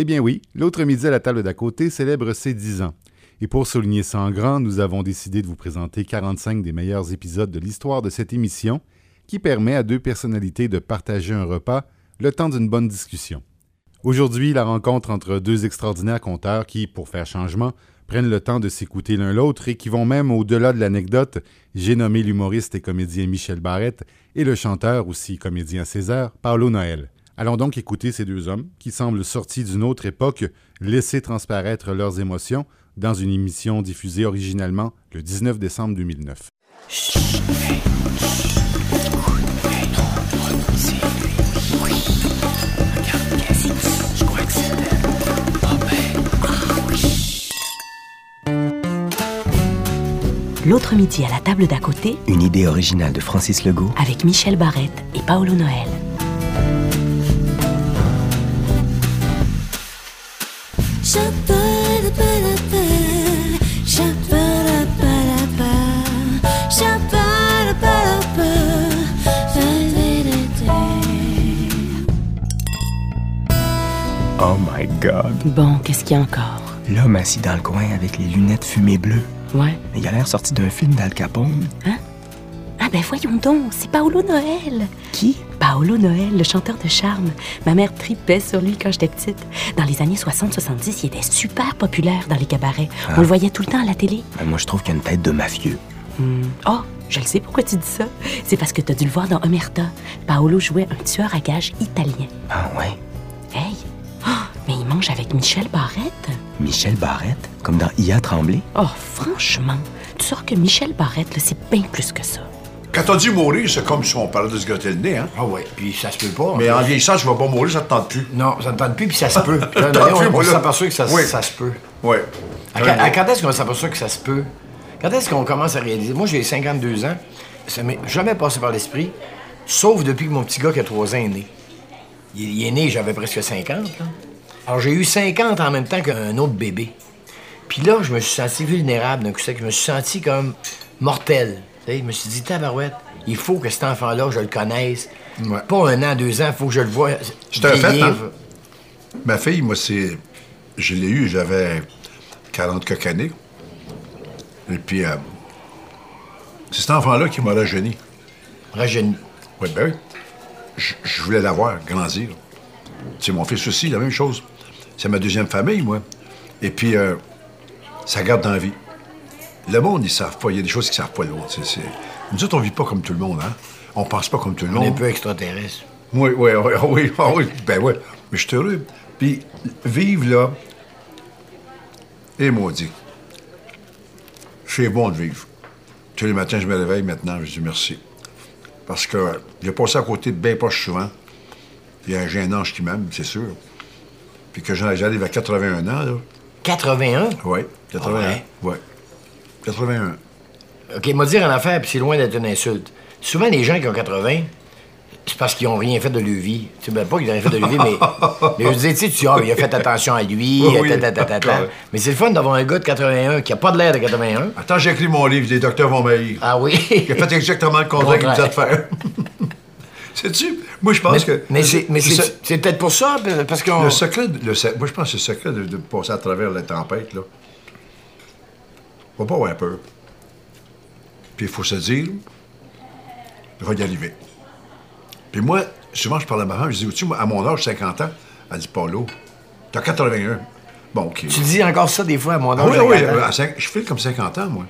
Eh bien oui, l'autre midi à la table d'à côté célèbre ses 10 ans. Et pour souligner ça en grand, nous avons décidé de vous présenter 45 des meilleurs épisodes de l'histoire de cette émission, qui permet à deux personnalités de partager un repas le temps d'une bonne discussion. Aujourd'hui, la rencontre entre deux extraordinaires conteurs qui, pour faire changement, prennent le temps de s'écouter l'un l'autre et qui vont même au-delà de l'anecdote. J'ai nommé l'humoriste et comédien Michel Barrette et le chanteur, aussi comédien César, Paolo Noël. Allons donc écouter ces deux hommes qui semblent sortis d'une autre époque laisser transparaître leurs émotions dans une émission diffusée originalement le 19 décembre 2009. L'autre midi à la table d'à côté Une idée originale de Francis Legault. avec Michel Barrette et Paolo Noël. Oh my God. Bon, qu'est-ce qu'il y a encore? L'homme assis dans le coin avec les lunettes fumées bleues. Ouais. Il a l'air sorti d'un film d'Al Capone. Ah ben voyons donc, c'est Paolo Noël. Qui? Paolo Noël, le chanteur de charme. Ma mère tripait sur lui quand j'étais petite. Dans les années 60-70, il était super populaire dans les cabarets. On le voyait tout le temps à la télé. Ben, moi, je trouve qu'il a une tête de mafieux. Hmm. Oh, je le sais pourquoi tu dis ça. C'est parce que t'as dû le voir dans Omerta. Paolo jouait un tueur à gages italien. Ah ouais? Hey! Oh, mais il mange avec Michel Barrette? Michel Barrette? Comme dans IA Tremblay? Oh, franchement, tu sors que Michel Barrette, c'est bien plus que ça. Quand t'as dit mourir, c'est comme si on parlait de se gratter le nez, hein? Ah ouais, puis ça se peut pas. Mais en vieillissant, je vais pas mourir, ça te tente plus. Non, ça ne tente plus, puis ça se peut. Puis là, Tente on, plus, s'aperçoit que ça, Oui. ça se peut. Ouais. À, quand- à quand est-ce qu'on s'aperçoit que ça se peut? Quand est-ce qu'on commence à réaliser? Moi, j'ai 52 ans. Ça m'est jamais passé par l'esprit, sauf depuis que mon petit gars qui a 3 ans est né. Il, il est né, j'avais presque 50. là. Alors, j'ai eu 50 en même temps qu'un autre bébé. Puis là, je me suis senti vulnérable d'un coup sec. Je me suis senti comme mortel. Tu sais, je me suis dit, tabarouette, il faut que cet enfant-là, je le connaisse. Ouais. Pas un an, deux ans, il faut que je le voie. C'est un fait, hein? Ma fille, moi, c'est. Je l'ai eu, j'avais 40 quelques années. Et puis, euh, c'est cet enfant-là qui m'a rajeuni. Rajeuni. Oui, ben oui. Je, je voulais l'avoir, grandir. C'est mon fils aussi, la même chose. C'est ma deuxième famille, moi. Et puis, euh, ça garde dans la vie. Le monde, ils savent pas. Il y a des choses qu'ils savent pas, l'autre. Nous autres, on vit pas comme tout le monde, hein? On pense pas comme tout le On est un monde. peu extraterrestre. Oui, oui, oui, ah oui, oui, ben oui. Mais je suis heureux. Puis, vivre là, et maudit. C'est bon de vivre. Tous les matins, je me réveille maintenant, je dis merci. Parce que j'ai passé à côté de bien proche souvent. Puis j'ai un ange qui m'aime, c'est sûr. Puis que j'arrive à 81 ans, là. 81? Oui, 81. Ah ouais? Oui. 81. OK, m'a dire en affaire, puis c'est loin d'être une insulte. Souvent, les gens qui ont 80, c'est parce qu'ils ont rien fait de leur vie. Tu sais, ben, pas qu'ils ont rien fait de leur vie, mais, mais je tu sais, tu dis, ah, il a fait attention à lui, Oui, ta, ta, ta. Mais c'est le fun d'avoir un gars de 81 qui a pas de l'air de 81. Attends, j'ai écrit mon livre, les docteurs vont m'haïr. Ah oui? Il a fait exactement le contraire qu'il nous a de faire. Sais-tu? Moi, je pense mais que. mais c'est peut-être pour ça, parce qu'on... Le secret, le moi je pense que c'est le secret de, de passer à travers la tempête, là. Faut pas avoir peur. Puis il faut se dire, je vais y arriver. Puis moi, souvent je parle à ma femme, je dis, tu moi, à mon âge, 50 ans, elle dit, Paulo, t'as 81. Bon, OK. Tu dis encore ça des fois à mon Ah âge. oui, de oui, 40 ans. à cinq- je file comme 50 ans, moi.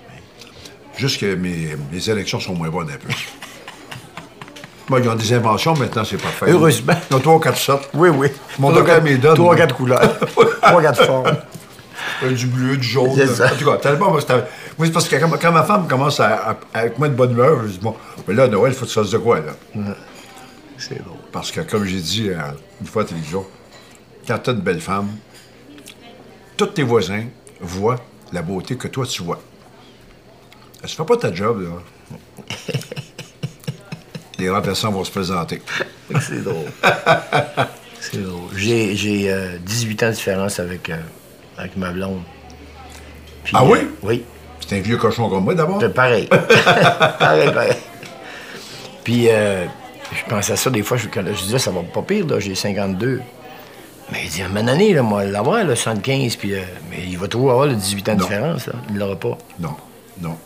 Juste que mes, mes élections sont moins bonnes un peu. Moi, ils ont des inventions, maintenant, c'est parfait. Heureusement. Ils ont trois ou quatre sortes. Oui, oui. Mon Trois, docteur donne. Trois, quatre couleurs. Trois, quatre formes. Euh, du bleu, du jaune. Ça. En tout cas, tellement, moi, c'est parce que quand, quand ma femme commence à, à- avec moi de bonne humeur, je dis, bon, mais là, Noël, il faut que tu fasses de quoi, là? C'est drôle. Parce que, comme j'ai dit euh, une fois à la télévision, quand tu as une belle femme, tous tes voisins voient la beauté que toi, tu vois. Tu fais pas ta job, là. Les remplaçants vont se présenter. C'est drôle. C'est drôle. J'ai, j'ai euh, 18 ans de différence avec, euh, avec ma blonde. Puis, Ah oui? euh, oui. C'est un vieux cochon comme moi, d'abord. C'est pareil. pareil, pareil. Puis, euh, je pense à ça des fois, je, quand je disais, ça va pas pire, là, j'ai 52. Mais il dit, à un moment donné, là, moi, l'avoir, le 75, puis. euh, mais il va toujours avoir le 18 ans de Non. différence, là. Il l'aura pas. Non, non.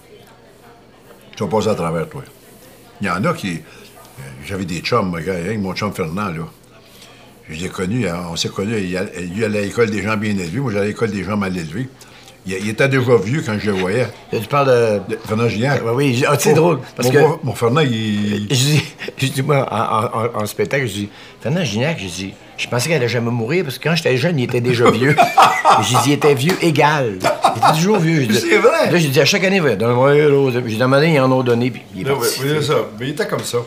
Tu vas passer à travers, toi. Il y en a qui. J'avais des chums, gars, hein, mon chum Fernand, là. Je l'ai connu, hein, on s'est connus. Il a- lui allait à l'école des gens bien élevés, moi j'allais à l'école des gens mal élevés. Il, il était déjà vieux quand je le voyais. Tu parles de. De- Fernand Gignac. Oui, j'ai- ah, c'est drôle, parce mon, que- mon- Fernand, il. Je dis, je dis, moi, en, en- en- en spectacle, je dis, Fernand Gignac, je dis, je pensais qu'elle allait jamais mourir parce que quand j'étais jeune, il était déjà vieux. J'ai dit, il était vieux égal. Il était toujours vieux. Je dis- C'est vrai. Là, j'ai dit, à chaque année, va, donne-moi l'autre. J'ai demandé, ils en ont donné, puis il est oui, parti. oui, c'est ça. Mais il était comme ça.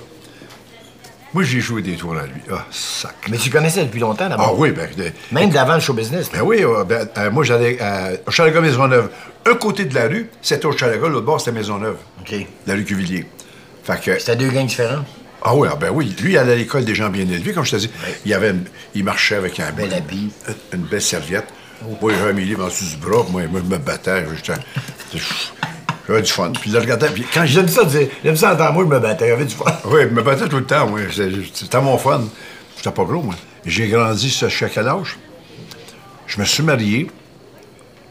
Moi, j'ai joué des tours à lui. Ah, sac. Mais tu connaissais depuis longtemps, Ah d'abord. oui, ben. de- Même d'avant le show business? Ben oui, euh, ben, euh, moi, j'allais euh, au Chalaga Maisonneuve. Un côté de la rue, c'était au Chalaga, l'autre bord, c'était Maisonneuve. OK. La rue Cuvillier. Fait que. C'était deux gangs différents? Ah oui, ah ben oui. Lui, il allait à l'école des gens bien élevés, comme je te dis. Il, avait une- il marchait avec un bel habit. Une belle serviette. Moi, j'avais livres en dessous du bras. Moi, moi je me battais. j'étais- J'avais du fun. Puis je le regardais. Puis quand J'aime ça, j'aime ça entendre moi, je me battais, j'avais du fun. Oui, je me battais tout le temps, oui. C'était mon fun. J'étais pas gros, moi. J'ai grandi jusqu'à quel âge? Je me suis marié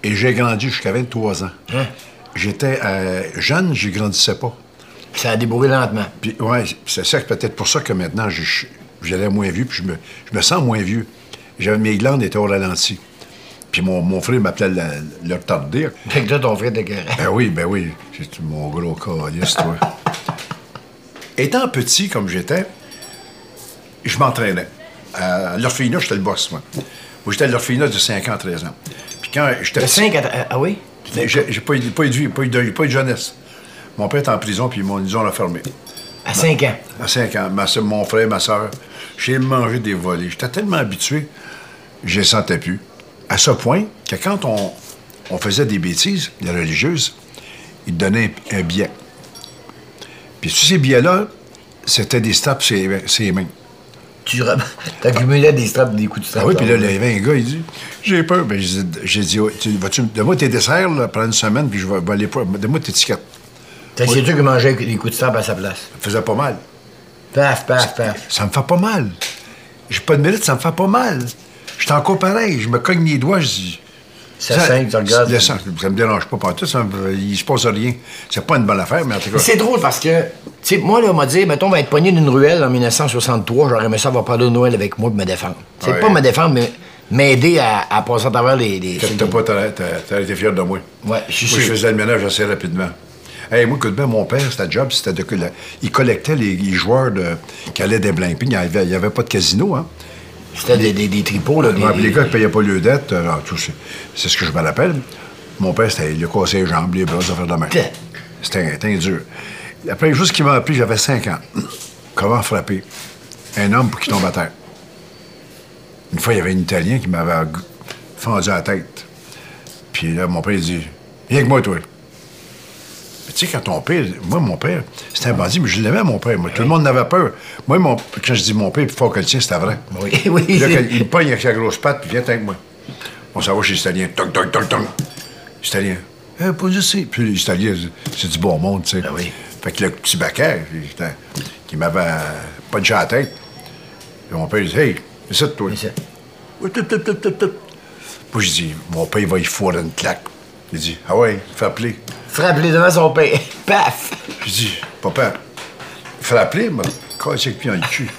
et j'ai grandi jusqu'à 23 ans. Hein? J'étais euh, jeune, je grandissais pas. Ça a débourré lentement. Puis, ouais, c'est ça, peut-être pour ça que maintenant, j'allais moins vieux, puis je me, je me sens moins vieux. Mes glandes étaient au ralenti. Puis mon, mon frère m'appelait le, le retardé. Fait que toi, ton frère était carré. Ben oui, ben oui. C'est mon gros calice, toi. Étant petit comme j'étais, je m'entraînais. À l'orphelinat, j'étais le boss, moi. Moi, j'étais à l'orphelinat de 5 ans, 13 ans. Puis quand j'étais De petit, 5 à. Ah oui? j'ai pas, eu- pas eu pas eu de, pas eu de jeunesse. Mon père était en prison, puis ils ils ont refermé. À 5 ans? À 5 ans, ma soeur- mon frère, ma soeur, j'ai mangé des volets. J'étais tellement habitué, je les sentais plus. À ce point que quand on, on faisait des bêtises, les religieuses, ils te donnaient un, un billet. Puis tous ces billets-là, c'était des straps sur les mains. Tu accumulais des straps, des coups de strap. Ah oui, puis là, il y avait un gars, il dit J'ai peur. Ben, j'ai dit- Ouais, tu, vas-tu, Donne-moi tes desserts là, pendant une semaine, puis je vais, aller. pour- Donne-moi tes tickets. C'est toi qui mangeais des coups de strap à sa place? Ça faisait pas mal. Paf, paf, paf. Ça me fait pas mal. J'ai pas de mérite, ça me fait pas mal. J'étais encore pareil. Je me cogne les doigts, je dis. Ça saigne, tu regardes. sang, ça me dérange pas partout, ça me- il se passe rien. C'est pas une bonne affaire, mais en tout cas. C'est drôle parce que, tu sais, moi, là, on m'a dit, mettons, on va être pogné d'une ruelle en 1963, j'aurais aimé ça avoir parlé de Noël avec moi pour me défendre. C'est Ouais. pas me défendre, mais m'aider à, à passer à travers les. les- t'as pas, t'as, été fier de moi. Ouais, je suis Moi, je sûr. faisais le ménage assez rapidement. Hey, moi, écoute bien, mon père, c'était job, c'était de. il collectait les, les joueurs de, qui allaient des blimpings. Il n'y avait, avait pas de casino, hein. C'était des, des, des tripots, là. Des, Ouais, les gars qui ne payaient pas le dette, euh, c'est, ce que je me rappelle. Mon père, c'était, il a cassé les jambes, les bras, ça fait de main. C'était, dur. Après, juste qu'il m'a appris, j'avais 5 ans. Comment frapper un homme pour qu'il tombe à terre? Une fois, il y avait un Italien qui m'avait fendu la tête. Puis là, mon père, il dit Viens avec moi, toi. Tu sais, quand ton père, moi, mon père, c'était un bandit, mais je l'aimais, mon père. Moi, tout le monde n'avait peur. Moi, mon, quand je dis mon père, plus fort que le tien, c'était vrai. Oui, oui. Puis là, quand il me pogne avec sa grosse patte, puis viens avec moi. On s'en va chez l'Italien. Toc, toc, toc, toc. L'Italien. Eh, pas sais. Puis l'Italien, c'est du bon monde, tu sais. Ah oui. Fait que le petit baquet, qui m'avait punché à la tête. Puis mon père, il dit Hey, c'est toi. Oui, tout, tout, tout, tout, tout. Puis je dis Mon père, il va y foirer une claque. Il dit Ah ouais, frappe-les. Frappe-les devant son père. Paf! Je dis Papa, frappe-les, mais cassé le pied dans le cul.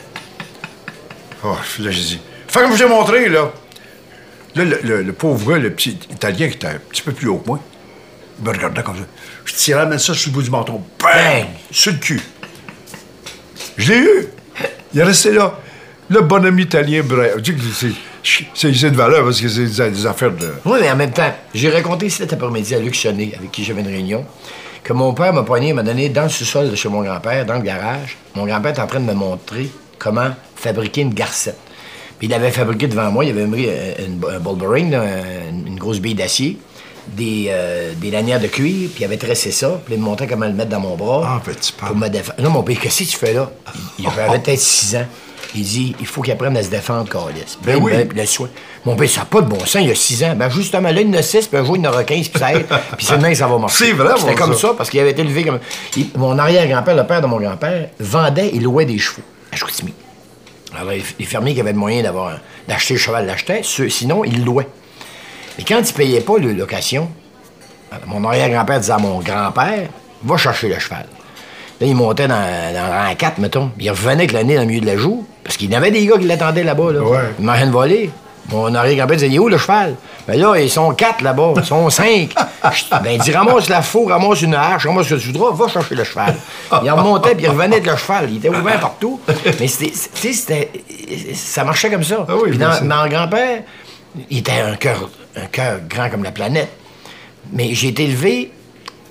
Oh, là, j'ai dit Fais comme je t'ai montré, là. Là, le, le- le pauvre gars, le petit Italien qui était un petit peu plus haut que moi, il me regardait comme ça. Je tirais même ça sur le bout du menton. Bang! Bang! Sur le cul. Je l'ai eu. Il est resté là. Le bonhomme italien, bref. C'est- de valeur parce que c'est des, des affaires de. Oui, mais en même temps, j'ai raconté cet après-midi à Luc Chenet, avec qui j'avais une réunion, que mon père m'a poigné, m'a donné dans le sous-sol de chez mon grand-père, dans le garage. Mon grand-père est en train de me montrer comment fabriquer une garcette. Puis il avait fabriqué devant moi, il avait mis euh, une, un là, une, une grosse bille d'acier, des, euh, des lanières de cuir, puis il avait tressé ça, puis il me montrait comment le mettre dans mon bras. Ah, petit pas. Pour me défendre. Non, mon père, qu'est-ce que tu fais là? Il avait peut-être 6 ans. Il dit, il faut qu'il apprenne à se défendre, Carlis. Ben oui. puis le soin. Mon père, ça n'a pas de bon sens, il y a 6 ans. Ben justement, là, il en a 6, puis un jour, il en aura 15, puis ça aide. Puis c'est demain que ça va marcher. C'est vrai, C'était bon, comme ça. ça, parce qu'il avait été élevé comme. il- mon arrière-grand-père, le père de mon grand-père, vendait et louait des chevaux à Chicoutimi. Alors, les, fermiers qui avaient le moyen d'avoir d'acheter le cheval, l'achetait. Ce- Sinon, il le louait. Et quand il payait pas la location, mon arrière-grand-père disait à mon grand-père, va chercher le cheval. Là, il montait dans, dans le rang 4, mettons. Il revenait avec le nez dans le milieu de la joue. Parce qu'il y avait des gars qui l'attendaient là-bas. Là. Ouais. Il m'en de voler. Mon arrière-grand-père disait, il est où le cheval? Ben là, ils sont quatre là-bas. Ils sont cinq. Ben, il dit, ramasse la faux, ramasse une hache, ramasse ce que tu voudras, va chercher le cheval. Il remontait, puis il revenait avec le cheval. Il était ouvert partout. Mais c'était, tu sais, c'était, ça marchait comme ça. Ah oui, Puis dans, grand-père, il était un cœur, un cœur grand comme la planète. Mais j'ai été élevé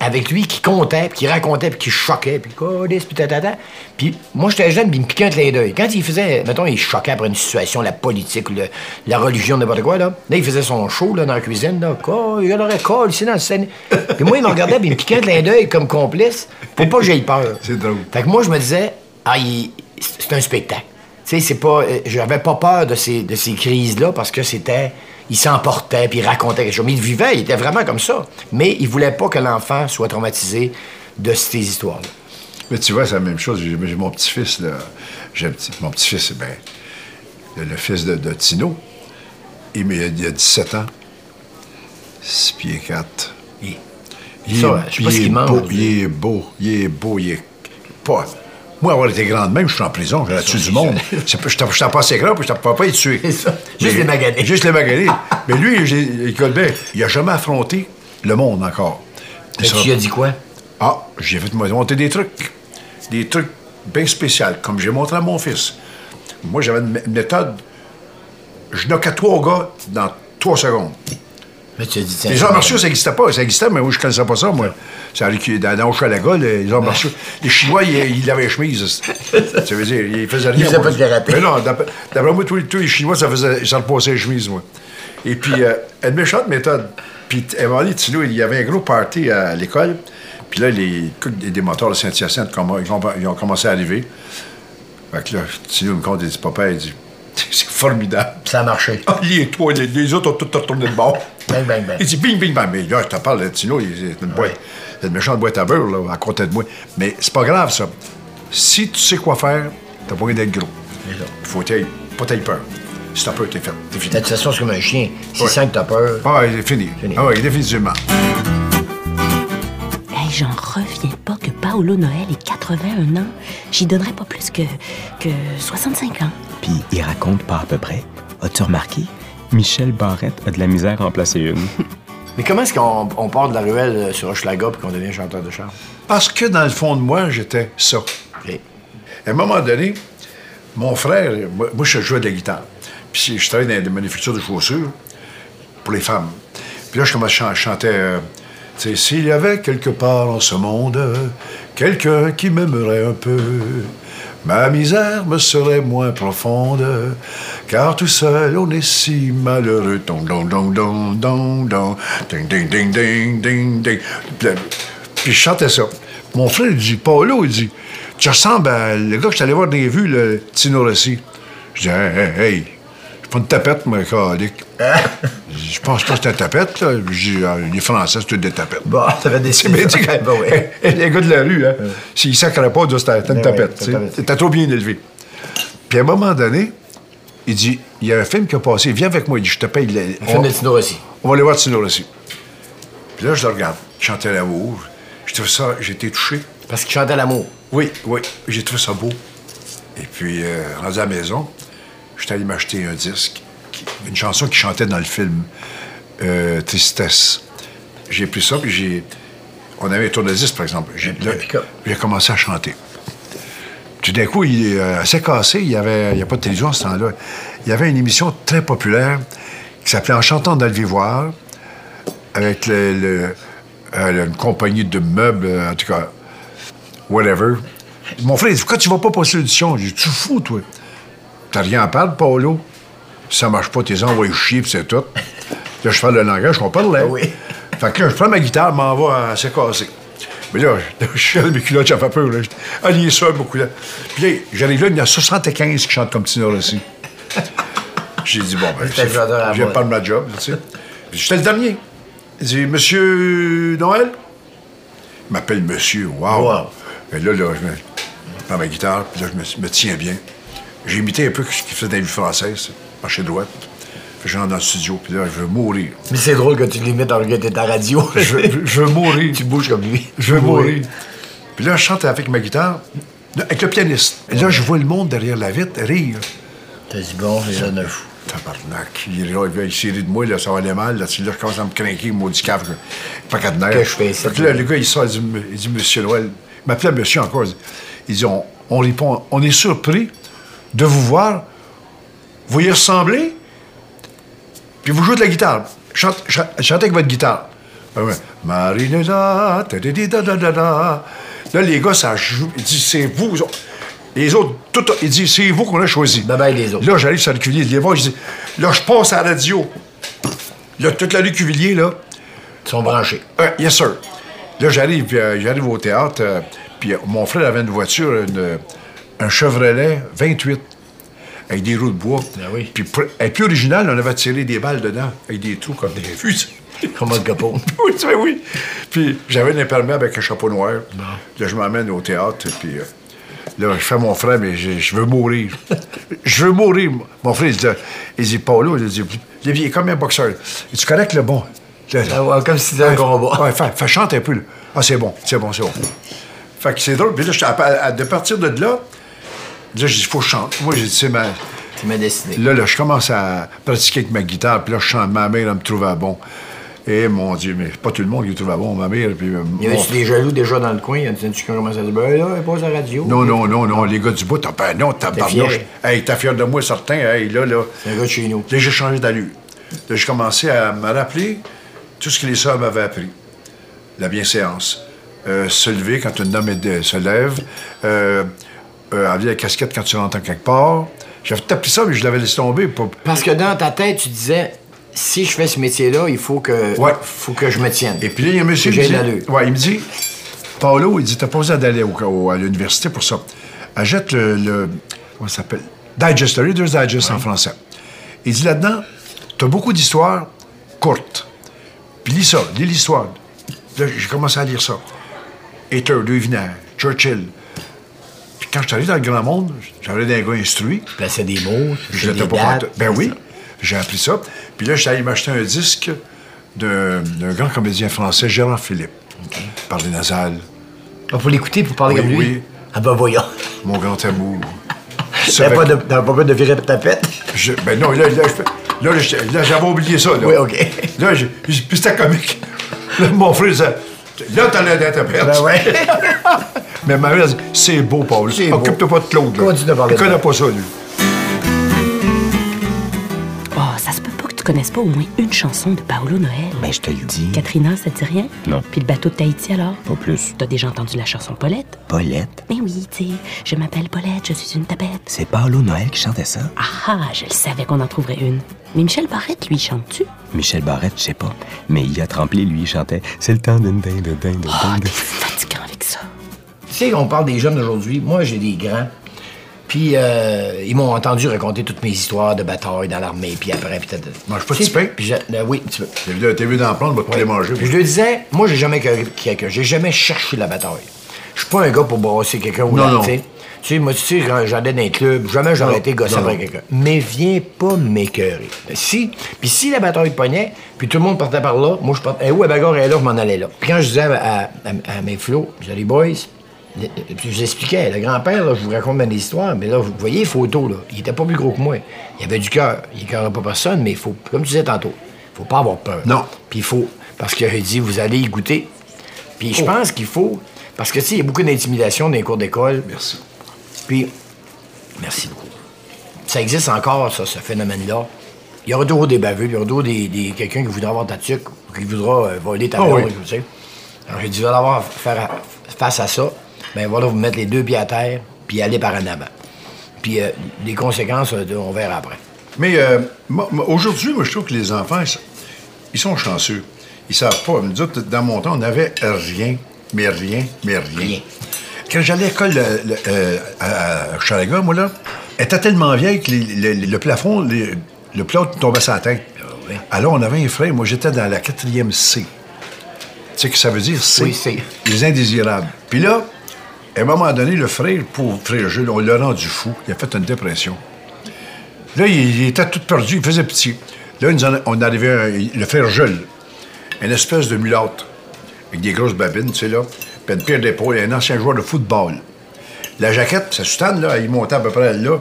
avec lui qui comptait, puis qui racontait, puis qui choquait, puis codisse, puis tatata. Puis moi, j'étais jeune, puis il me piquait un clin d'œil. Quand il faisait, mettons, il choquait après une situation, la politique, le- la religion, n'importe quoi, là. Là, il faisait son show, là, dans la cuisine, là. Col, il y aurait col ici dans le scène. Puis moi, il me regardait, puis il me piquait un clin d'œil comme complice, pour pas que j'aie peur. C'est drôle. Fait que moi, je me disais, ah, il- c'est un spectacle. Tu sais, c'est pas. euh, J'avais pas peur de ces, de ces crises-là parce que c'était. Il s'emportait, puis il racontait quelque chose. Mais il vivait, il était vraiment comme ça. Mais il voulait pas que l'enfant soit traumatisé de ces histoires-là. Mais tu vois, c'est la même chose. J'ai mon petit-fils, là. J'ai petit- mon petit-fils, ben, le, le fils de, de Tino. Il, il a, il a 17 ans. 6 pieds 4. Il- Il, Ça, est- je sais pas il ce est qu'il mange, beau, il est beau, il est beau, il est pas. Moi, avoir été grand de même, je suis en prison, j'aurais tué du monde. Je t'en- passais grand, puis je t'en pouvais pas être tué. C'est ça. Juste Mais- les maganer. Juste les maganer. Mais lui, j'ai- bien, il a jamais affronté le monde encore. Ça- tu lui as dit quoi? ah, j'ai fait monter des trucs. Des trucs bien spéciaux, comme j'ai montré à mon fils. Moi, j'avais une mé- méthode. Je knockais trois gars dans trois secondes. Mais tu. Les arts martiaux, ça n'existait pas. Ça existait, mais moi, je ne connaissais pas ça, moi. Ça dans, dans Hochelaga, les arts martiaux. Les Chinois, ils, ils avaient les chemises. ça veut dire, ils faisaient rien. Ils faisaient pas de karaté. Mais non, d'après moi, tous les, tous les Chinois, ça faisait, ça repassait les chemises, moi. Et puis, euh, une méchante méthode. Puis, à un moment donné, il y avait un gros party à l'école. Puis là, les, les, des moteurs de Saint-Hyacinthe, ils ont, commencé à arriver. Fait que là, Tino me compte, il dit, papa, il dit, c'est formidable. Ça a marché. Ah, les trois, les, les autres ont tous retourné de bord. Bang, bang, bang. Il dit bing, bing, bang. Mais là, je te parle, là, Tino, il- c'est une boîte. C'est une méchante boîte à beurre, là, à côté de moi. Mais c'est pas grave, ça. Si tu sais quoi faire, t'as pas besoin d'être gros. C'est. Il faut t'aider, pas t'aider peur. Si t'as peur, t'es fait. T'es fini. De toute façon, c'est comme un chien. S'il Ouais. sent que t'as peur. Ah, il est fini. Fini. Ah oui, définitivement. Hey, j'en reviens pas que Paolo Noël ait 81 ans. J'y donnerais pas plus que, que 65 ans. Puis il raconte pas à peu près. As-tu remarqué? Michel Barrette a de la misère à en placer une. Mais comment est-ce qu'on on part de la ruelle euh, sur Hochelaga puis qu'on devient chanteur de char? Parce que dans le fond de moi, j'étais ça. À un moment donné, mon frère, moi, moi, je jouais de la guitare. Puis je travaillais dans des manufactures de chaussures pour les femmes. Puis là, je commençais à chan- chanter. euh, tu sais, s'il y avait quelque part en ce monde quelqu'un qui m'aimerait un peu, ma misère me serait moins profonde, car tout seul on est si malheureux. Don, don, don, don, don, don, ding, ding, ding, ding, ding, ding. Puis je chantais ça. Mon frère, il dit, Paulo, il dit, tu ressembles à le gars que je suis allé voir dans les vues, le Tino Rossi. Je dis, hey, hey, hey, je pas une tapette, moi, calique. Je dis, Je pense pas que c'est une tapette, là. Je dis, Ah, les Français, c'est toutes des tapettes. Bon, t'avais des C'est bien dit les gars de la rue, hein, s'ils sacraient pas, c'était une Ben tapette. T'étais trop bien élevé. Puis à un moment donné, il dit, il y a un film qui a passé, viens avec moi, il dit, je te paye. le- film de Tino Rossi. on va aller voir Tino Rossi. Puis là, je le regarde. Il chantait l'amour. Été touché. Parce qu'il chantait l'amour. Oui, oui, j'ai trouvé ça beau. Et puis, euh, rendu à la maison, j'étais allé m'acheter un disque, qui- une chanson qui chantait dans le film euh, Tristesse. J'ai pris ça, puis j'ai. On avait un tourne-disque, par exemple. J'ai Un là, pick-up. j'ai commencé à chanter. Tout d'un coup, il est euh, cassé. Il n'y avait il y a pas de télévision à ce temps-là. Il y avait une émission très populaire qui s'appelait En chantant dans le vivoire, avec le, le- euh, une compagnie de meubles, euh, en tout cas, whatever. Mon frère, il dit Pourquoi tu vas pas passer l'audition J'ai dit Tu fous, toi. T'as rien à perdre, Paulo. Si ça marche pas, t'es envoyé chier, c'est tout. Là, je parle le langage qu'on parle, là. Ah oui. Fait que là, je prends ma guitare, m'en vais à cassé. Mais là, je suis mes culottes, j'ai fait peur. Là. Est seul, beaucoup là. Puis là, j'arrive là, il y en a 75 qui chantent comme Tino Rossi. J'ai dit, bon, ben, la je viens pas de ma job, tu sais. J'étais le dernier. Il dit, Monsieur Noël? Il m'appelle Monsieur, wow. Wow. Et là, là, je me prends ma guitare, puis là, je me, me tiens bien. J'ai imité un peu ce qu'il faisait dans les vues françaises. marché droite. Que dans le studio, puis là, je veux mourir. Mais c'est drôle que tu l'imites t'es à la radio. Je veux, je veux mourir. tu bouges comme lui. Je veux mourir. Puis là, je chante avec ma guitare, avec le pianiste. Et là, je vois le monde derrière la vitre rire. T'as dit bon, j'ai donné un fou. Tabarnak. Il là, il s'est ri de moi, là, ça va aller mal. Là, là je commence à me craquer, maudit cave. Pas qu'à Que je fais ça? Que là, le gars, il sort, il dit, il dit Monsieur Noël. Il m'appelait Monsieur encore. Il dit on, on répond, on est surpris de vous voir. Vous y ressemblez, puis vous jouez de la guitare. Chante, chante- chantez avec votre guitare. Ouais. Marinella, ta da da da da da da. Là, les gars, ça joue. Il dit c'est vous. Les autres, tout, il dit c'est vous qu'on a choisi. Bye bye, les autres. Là, j'arrive sur le cuvillier, les vois, je dis, là, je passe à la radio. Là, toute la rue Cuvillier, là. Ils sont branchés. Euh, yes, sir. Là, j'arrive, puis, euh, j'arrive au théâtre, euh, puis mon frère avait une voiture, une- un Chevrolet 28, avec des roues de bois. Ah oui. Puis, est plus originale, on avait tiré des balles dedans, avec des trous comme des fusils. Comme mode Capone. oui, tu sais, oui. Puis, j'avais un imperméable avec un chapeau noir. Là, je m'emmène au théâtre, puis euh, là, je fais mon frère, mais je, veux mourir. je veux mourir. Mon frère, il dit, il dit Paulo, il dit, il est comme un boxeur. Il dit, correct, le bon. Là, Ah comme si c'était un combat. Ouais, fais, fais chante un peu. Là. Ah, c'est bon, c'est bon, c'est bon. Fait que c'est drôle. Puis là, à- de partir de là, là, j'ai dit, il faut que je chante. Moi, j'ai dit, c'est ma. Tu m'as dessiné. Là, là, je commence à pratiquer avec ma guitare, puis là, je chante. Ma mère, elle me trouvait bon. Et mon Dieu, mais pas tout le monde qui trouvait bon, ma mère. Puis, euh, Y avait-tu des jaloux déjà dans le coin? Y a-tu qui commencé à dire, ben là, à la radio. Non, non, non, non, les gars du bout, t'as pas. Non, t'as fier? Hey, t'es fier de moi, certain. Hey, là, là. C'est un gars de chez nous. Là, j'ai changé d'allure. Là, j'ai commencé à me rappeler tout ce que les sœurs m'avaient appris. La bienséance. Euh, se lever quand un homme se lève. Euh, euh, enlever la casquette quand tu rentres quelque part. J'avais tapé ça, mais je l'avais laissé tomber. Pour... Parce que dans ta tête, tu disais, si je fais ce métier-là, il faut que, Ouais. faut que je me tienne. Et puis là, il y a un monsieur qui me dit... Ouais, il me dit... Paolo, il dit, t'as pas besoin d'aller à l'université pour ça. Achète le... le comment ça s'appelle? Digest, le Reader's Digest en français. Il dit là-dedans, t'as beaucoup d'histoires courtes. Puis lis ça, lis l'histoire. Là, j'ai commencé à lire ça. Hitler, Louis Vinaire, Churchill. Quand je suis arrivé dans le grand monde, j'avais des gars instruits. Je plaçais des mots, je Je des pas dates. Ben oui, j'ai appris ça. Puis là, j'étais allé m'acheter un disque d'un grand comédien français, Gérard Philippe. Parler nasal, Ah, pour l'écouter, pour parler Oui, comme lui? oui. Ah ben voyons. mon grand amour. Ça T'avais pas, de- pas peur de virer ta tapette? je- ben non, là, là, je là, j'avais oublié ça. Là. Oui, OK. Là, c'était comique. Là, mon frère disait, là, t'as l'air d'interprète. Ben ouais. Mais ma mère dit, c'est beau, Paul. Occupe-toi pas de Claude. là. Continue à parler Il de connaît pas ça, lui. Peut pas au moins une chanson de Paolo Noël? Ben, je te le dis. Katrina, ça te dit rien? Non. Puis le bateau de Tahiti, alors? Pas plus. T'as déjà entendu la chanson Paulette? Paulette? Mais oui, tu sais, je m'appelle Paulette, je suis une tapette. C'est Paolo Noël qui chantait ça? Ah ah, je le savais qu'on en trouverait une. Mais Michel Barrette, lui, chante-tu? Michel Barrette, je sais pas. Mais il a tremblé, lui, il chantait C'est le temps d'une dinde, dinde, dinde. Ah, t'es fatigant avec ça. Tu sais, on parle des jeunes d'aujourd'hui. Moi, j'ai des grands. Puis, euh, ils m'ont entendu raconter toutes mes histoires de bataille dans l'armée, puis après, puis t'as- Mange pas de petit pain? Puis, je- euh, oui, un petit peu. T'as vu- T'as vu d'en prendre, on va pas les manger. Puis je lui disais, moi, j'ai jamais quelqu'un. J'ai jamais cherché la bataille. Je suis pas un gars pour brasser quelqu'un ou Non, non. tu sais. Moi, tu sais, quand j'allais dans un club, jamais j'aurais Non, été gossé non, non. quelqu'un. Mais viens pas m'écœurer. Si, puis si la bataille pognait, puis tout le monde partait par là, moi, je partais, eh, où la bagarre est là, je m'en allais là. Puis quand je disais à, à- à- à mes flots, je disais, les boys, je vous expliquais, le grand-père, je vous raconte bien des histoires, mais là, vous voyez les photos, là, il était pas plus gros que moi. Il avait du cœur. Il écœurait pas personne, mais il faut, comme tu disais tantôt, il faut pas avoir peur. Non. Puis il faut, parce qu'il a dit, vous allez y goûter. Puis Oh. je pense qu'il faut, parce que, tu sais, il y a beaucoup d'intimidation dans les cours d'école. Merci. Puis, merci beaucoup. Ça existe encore, ça, ce phénomène-là. Il y aura toujours des baveux, il y aura toujours des, des- quelqu'un qui voudra avoir ta tuque, qui voudra euh, voler ta Ah blonde, oui. tu sais. Alors, j'ai allez avoir faire à- face à ça, ben voilà, vous mettre les deux pieds à terre, puis aller par en avant. Puis euh, les conséquences, euh, on verra après. Mais euh, aujourd'hui, moi, je trouve que les enfants, ils sont- chanceux. Ils savent pas. Nous autres, dans mon temps, on n'avait rien, mais rien, mais rien. Rien. Quand j'allais à l'école le- le- euh, à Chalaga, moi, là, elle était tellement vieille que les- le, le plafond, le plâtre tombait sur la tête. oui. Alors, on avait un frère. Moi, j'étais dans la quatrième C. Tu sais ce que ça veut dire, C? Oui, C. Les indésirables. Puis là, à un moment donné, le frère, pour frère Jules, on l'a rendu fou. Il a fait une dépression. Là, il, était tout perdu, il faisait petit. Là, on arrivait, un- le frère Jules, une espèce de mulâtre, avec des grosses babines, tu sais, là, puis une paire d'épaules, un ancien joueur de football. La jaquette, sa soutane, là, il montait à peu près là.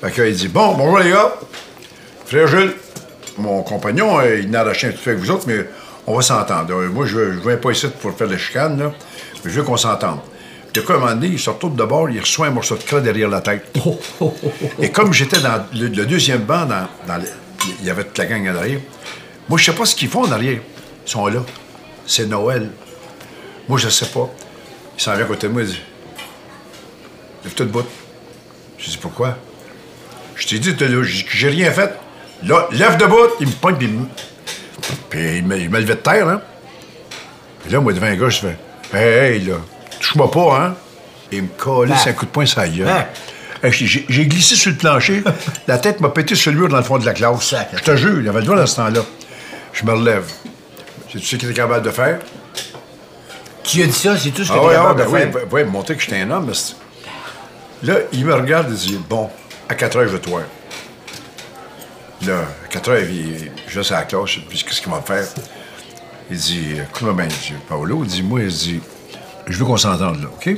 Fait que, il dit Bon, bonjour les gars. Frère Jules, mon compagnon, euh, il n'a arraché un tout avec vous autres, mais on va s'entendre. Euh, Moi, je ne viens pas ici pour faire la chicane, là, mais je veux qu'on s'entende. De quoi, à un moment donné, il se retourne de bord, il reçoit un morceau de craie derrière la tête. Et comme j'étais dans le, le deuxième banc, dans, dans le- il y avait toute la gang en arrière, moi, je sais pas ce qu'ils font en arrière. Ils sont là. C'est Noël. Moi, je sais pas. Il s'en vient à côté de moi, il dit Lève-toi de bout. Je dis Pourquoi Je t'ai dit, j'ai j'ai rien fait. Là, lève de bout. Il me pointe, puis il me. Puis il me, levait de terre, hein. Puis là, moi, devant un gars, je fais Hey, hey, là, touche-moi pas, hein. Et il me collait Ah. un coup de poing sur la gueule. Hey, j'ai- glissé sur le plancher. la tête m'a pété sur le mur dans le fond de la classe. Je te jure, il avait le doigt dans ce temps-là. Je me relève. C'est tu sais qu'il était capable de faire? Tu as dit ça, c'est tout ce que Ah tu ouais, ah, capable ben de oui, faire. ben, oui, montrer que j'étais un homme. Là, il me regarde et dit Bon, à 4 heures, je vais te voir. Là, à 4 heures, il, je vais à la classe, puis qu'est-ce qu'il va me faire? Il dit Écoute-moi bien, Paolo, il dit Moi, il dit Je veux qu'on s'entende là, OK?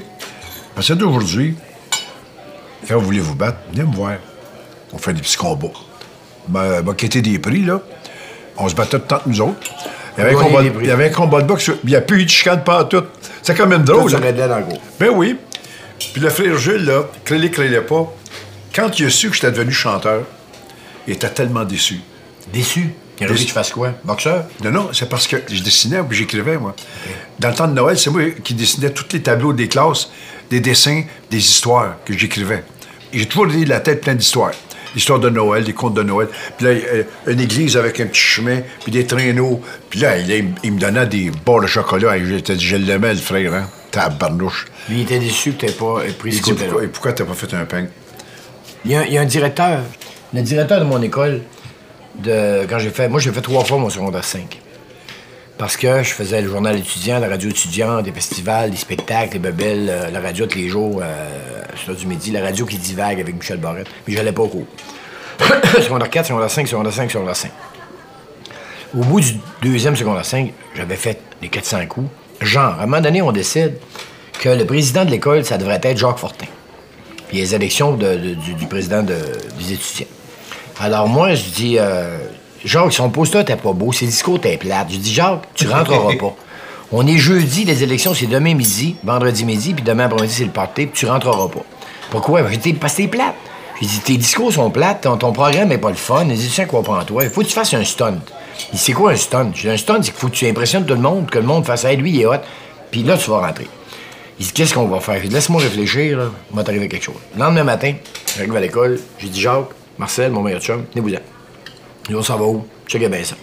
Parce que d'aujourd'hui, quand vous voulez vous battre, venez me voir. On fait des petits combats. Ben, ben, qui étaient des prix, là. On se battait tout le temps, nous autres. Il y avait, un combat, il y avait un combat de boxe, il n'y a plus eu de chicane pas tout. C'est quand même drôle. gros. Ben oui. Puis le frère Jules, là, crélé pas, quand il a su que j'étais devenu chanteur, il était tellement déçu. Déçu? Il voulu que tu fasses quoi? Boxeur? Non, non, c'est parce que je dessinais puis j'écrivais, moi. Dans le temps de Noël, c'est moi qui dessinais tous les tableaux des classes, des dessins, des histoires que j'écrivais. J'ai toujours eu la tête pleine d'histoires. L'histoire de Noël, des contes de Noël. Puis là, euh, une église avec un petit chemin, puis des traîneaux. Puis là, il, me donnait des barres de chocolat. Et j'étais dit, je l'aimais, le frère, hein? Tabarnouche. Lui, il était déçu que tu pas euh, pris ce côté-là. pourquoi, et pourquoi t'as pas fait un pain? Il y, a, il y a un directeur, le directeur de mon école, quand j'ai fait. Moi, j'ai fait trois fois mon secondaire 5. Parce que je faisais le journal étudiant, la radio étudiante, des festivals, des spectacles, des bebelles, euh, la radio tous les jours, euh, du midi, la radio qui divague avec Michel Barrette. Mais j'allais pas au cours. secondaire 4, secondaire 5, secondaire 5, secondaire 5. Au bout du deuxième secondaire 5, j'avais fait les 400 coups. Genre, à un moment donné, on décide que le président de l'école, ça devrait être Jacques Fortin. Puis les élections de- de- du, du président de- des étudiants. Alors moi, je dis, euh, Jacques, son poster était pas beau, ses discours étaient plates. Je dis, Jacques, tu rentreras pas. On est jeudi, les élections, c'est demain midi, vendredi midi, puis demain après-midi, c'est le party, puis tu rentreras pas. Pourquoi? Dit, parce que t'es plate. J'ai dit, tes discours sont plates, ton, ton programme est pas le fun, les étudiants croient pas en toi. Il faut que tu fasses un stunt. Il dit, c'est quoi un stunt? J'ai dit, un stunt, c'est qu'il faut que tu impressionnes tout le monde, que le monde fasse, hey, lui, il est hot, puis là, tu vas rentrer. Il dit, qu'est-ce qu'on va faire? J'ai dit, laisse-moi réfléchir, là. Il va t'arriver quelque chose. Le lendemain matin, j'arrive à l'école, j'ai dit, Jacques, Marcel, mon meilleur chum, venez-vous-en. On s'en va où? Checkez bien ça.